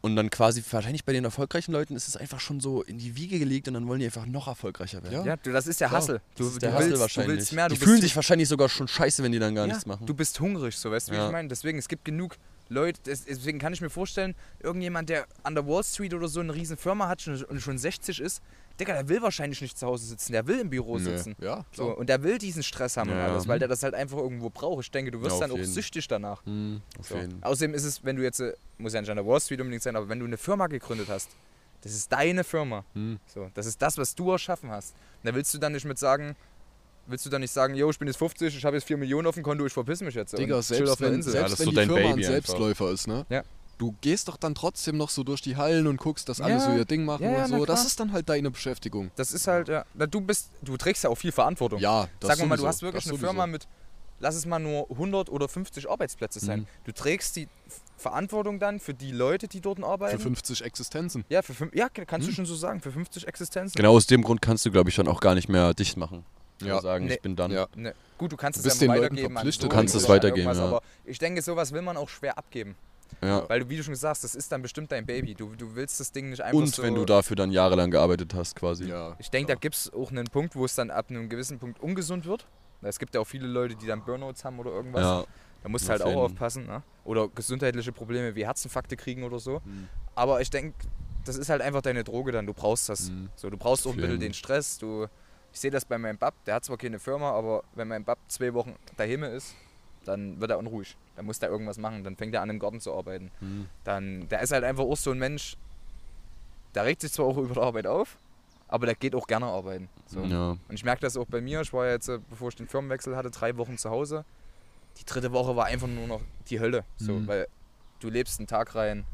Und dann quasi, wahrscheinlich bei den erfolgreichen Leuten ist es einfach schon so in die Wiege gelegt und dann wollen die einfach noch erfolgreicher werden. Ja. Ja, du, das ist der. Hassel. Du, du, der willst, Hustle du wahrscheinlich. willst mehr. Du die fühlen sich wahrscheinlich sogar schon scheiße, wenn die dann gar ja, nichts machen. Du bist hungrig, so weißt du, wie Ja. ich meine? Deswegen, es gibt genug Leute, des- deswegen kann ich mir vorstellen, irgendjemand, der an der Wall Street oder so eine riesen Firma hat und schon 60 ist, Digga, der will wahrscheinlich nicht zu Hause sitzen, der will im Büro Nee. sitzen. Ja, So, und der will diesen Stress haben und Ja. alles, weil der das halt einfach irgendwo braucht. Ich denke, du wirst Ja, dann auch jeden. süchtig danach. Mhm. So. Außerdem ist es, wenn du jetzt, äh, muss ja nicht an der Wall Street unbedingt sein, aber wenn du eine Firma gegründet hast, das ist deine Firma. Mhm. So, das ist das, was du erschaffen hast. Und da willst du dann nicht mit sagen, willst du dann nicht sagen, yo, ich bin jetzt 50, ich habe jetzt 4 Millionen auf dem Konto, ich verpiss mich jetzt. Digga, selbst auf wenn, Insel. Ja, selbst das ist wenn so die dein Firma ein Baby einfach. Selbstläufer ist, ne? Ja. Du gehst doch dann trotzdem noch so durch die Hallen und guckst, dass alle Ja. so ihr Ding machen Ja, ja, und so. Das ist dann halt deine Beschäftigung. Das ist halt, ja, na, du bist, du trägst ja auch viel Verantwortung. Ja, das Sag mal, mal, du sowieso, hast wirklich das eine sowieso. Firma mit, lass es mal nur 100 oder 50 Arbeitsplätze sein. Mhm. Du trägst die Verantwortung dann für die Leute, die dort arbeiten. Für 50 Existenzen. ja, für fünf, ja, kannst du Mhm. schon so sagen, für 50 Existenzen. Genau aus dem Grund kannst du, glaube ich, dann auch gar nicht mehr dicht machen. Ja. sagen, Nee. ich bin dann. Ja. Ne. Gut, du kannst Du es ja weitergeben. an Du kannst es weitergeben, ja. Aber ich denke, sowas will man auch schwer abgeben. Ja. Weil du, wie du schon sagst, das ist dann bestimmt dein Baby. Du, du willst das Ding nicht einfach Und so... wenn du dafür dann jahrelang gearbeitet hast, quasi. Ja. Ich denke, da gibt es auch einen Punkt, wo es dann ab einem gewissen Punkt ungesund wird. Es gibt ja auch viele Leute, die dann Burnouts haben oder irgendwas. Ja. Da musst du halt auch aufpassen. Ne? Oder gesundheitliche Probleme wie Herzinfarkte kriegen oder so. Mhm. Aber ich denke, das ist halt einfach deine Droge dann. Du brauchst das. Mhm. So, du brauchst auch ein bisschen den Stress. Du, ich sehe das bei meinem Bab, der hat zwar keine Firma, aber wenn mein Bab zwei Wochen daheim ist, dann wird er unruhig. Dann muss er irgendwas machen. Dann fängt er an, im Garten zu arbeiten. Mhm. Dann, der ist halt einfach auch so ein Mensch, der regt sich zwar auch über die Arbeit auf, aber der geht auch gerne arbeiten. So. Ja. Und ich merke das auch bei mir. Ich war jetzt, äh, bevor ich den Firmenwechsel hatte, drei Wochen zu Hause. Die dritte Woche war einfach nur noch die Hölle. So, Mhm. Weil du lebst einen Tag rein,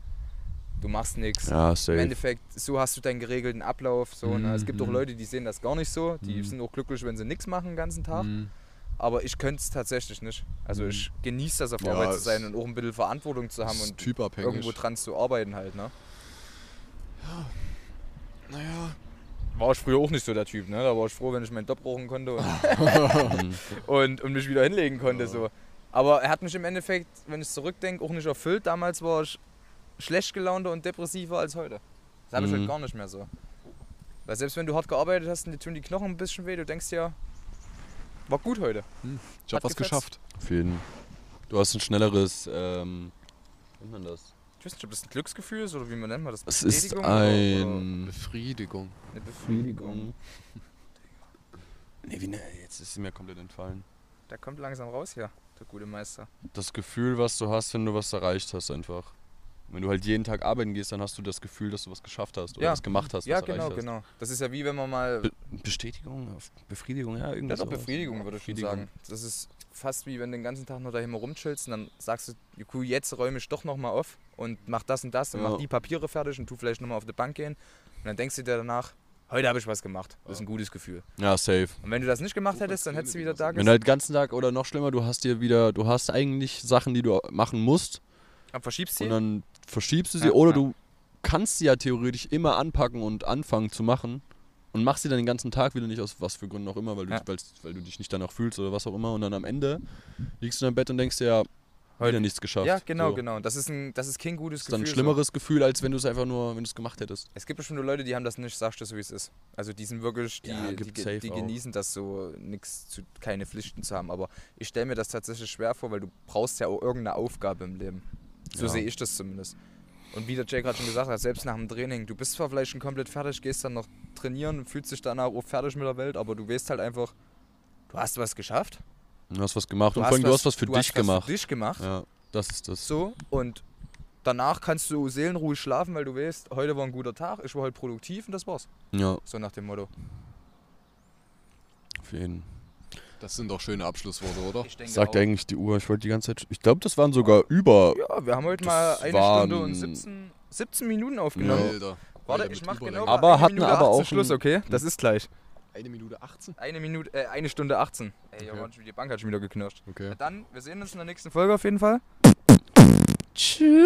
du machst nichts. Ja, Im. Endeffekt, so hast du deinen geregelten Ablauf. So, ne? Es gibt auch Mhm. Leute, die sehen das gar nicht so. Die Mhm. sind auch glücklich, wenn sie nichts machen den ganzen Tag. Mhm. Aber ich könnte es tatsächlich nicht. Also Mhm. ich genieße das auf Ja, Arbeit zu sein und auch ein bisschen Verantwortung zu haben und typabhängig. irgendwo dran zu arbeiten halt. Ne? Naja. War ich früher auch nicht so der Typ. Ne? Da war ich froh, wenn ich meinen Job brauchen konnte und, Mhm. *laughs* *laughs* und, und mich wieder hinlegen konnte. So. Aber er hat mich im Endeffekt, wenn ich zurückdenke, auch nicht erfüllt. Damals war ich schlecht gelaunter und depressiver als heute. Das habe ich Mhm. heute gar nicht mehr so. Weil selbst wenn du hart gearbeitet hast und dir tun die Knochen ein bisschen weh, du denkst ja, war gut heute. Ich hab Hat was gefetzt. geschafft. Auf jeden. Du hast ein schnelleres, ähm, wie nennt man das? Ich weiß nicht, ob das ein Glücksgefühl ist oder wie man nennt man das. Es ist ein... Befriedigung. Eine Befriedigung. *laughs* Nee, wie ne, jetzt ist es mir komplett entfallen. Der kommt langsam raus hier, der gute Meister. Das Gefühl, was du hast, wenn du was erreicht hast, einfach. Wenn du halt jeden Tag arbeiten gehst, dann hast du das Gefühl, dass du was geschafft hast oder Ja. was gemacht hast, Ja, genau, genau. Das ist ja wie wenn man mal. Be Bestätigung, Befriedigung, ja, Das irgendwas. ist doch Befriedigung, würde ich schon Befriedigung. sagen. Das ist fast wie wenn du den ganzen Tag nur daheim rumchillst und dann sagst du, jetzt räume ich doch nochmal auf und mach das und das und Ja. mach die Papiere fertig und tu vielleicht nochmal auf die Bank gehen. Und dann denkst du dir danach, heute habe ich was gemacht. Das ist ein gutes Gefühl. Ja, safe. Und wenn du das nicht gemacht hättest, dann hättest du wieder da Wenn du halt den ganzen Tag oder noch schlimmer, du hast dir wieder, du hast eigentlich Sachen, die du machen musst Dann verschiebst sie. und dann verschiebst du sie Ja, oder ja. du kannst sie ja theoretisch immer anpacken und anfangen zu machen und machst sie dann den ganzen Tag wieder nicht aus was für Gründen auch immer, weil du, Ja. weil du dich nicht danach fühlst oder was auch immer und dann am Ende liegst du im Bett und denkst dir, ja, Heute- wieder nichts geschafft. ja, genau, so. genau. Das ist, ein, das ist kein gutes Das ist dann ein Gefühl. so. schlimmeres Gefühl, als wenn du es einfach nur, wenn du es gemacht hättest. Es gibt bestimmt nur Leute, die haben das nicht, sagst du so wie es ist. Also die sind wirklich, die, Ja, die, die, genießen das so, nix zu, keine Pflichten zu haben. Aber ich stelle mir das tatsächlich schwer vor, weil du brauchst ja auch irgendeine Aufgabe im Leben. So Ja. sehe ich das zumindest. Und wie der Jay gerade schon gesagt hat, selbst nach dem Training, du bist zwar vielleicht schon komplett fertig, gehst dann noch trainieren, fühlst dich danach auch fertig mit der Welt, aber du weißt halt einfach, du hast was geschafft. Du hast was gemacht und hast vor allem, du hast was für du dich hast was gemacht. Für dich gemacht. Ja, das ist das. So, und danach kannst du seelenruhig schlafen, weil du weißt, heute war ein guter Tag, ich war heute produktiv und das war's. Ja, So nach dem Motto. auf jeden Das sind doch schöne Abschlussworte, oder? Ich denke Sagt auch. eigentlich die Uhr, ich wollte die ganze Zeit. Ich glaube, das waren sogar über. Ja, wir haben heute mal eine waren- Stunde und 17, 17 Minuten aufgenommen. Alter. Warte, Alter, ich mach genau Aber eine hatten Minute aber 18 auch Schluss, okay? Das ist gleich. Eine Minute 18? Eine Minute, äh, eine Stunde 18. Ey, Okay. okay. die Bank hat schon wieder geknirscht. Okay. Na dann, wir sehen uns in der nächsten Folge auf jeden Fall. Tschüss.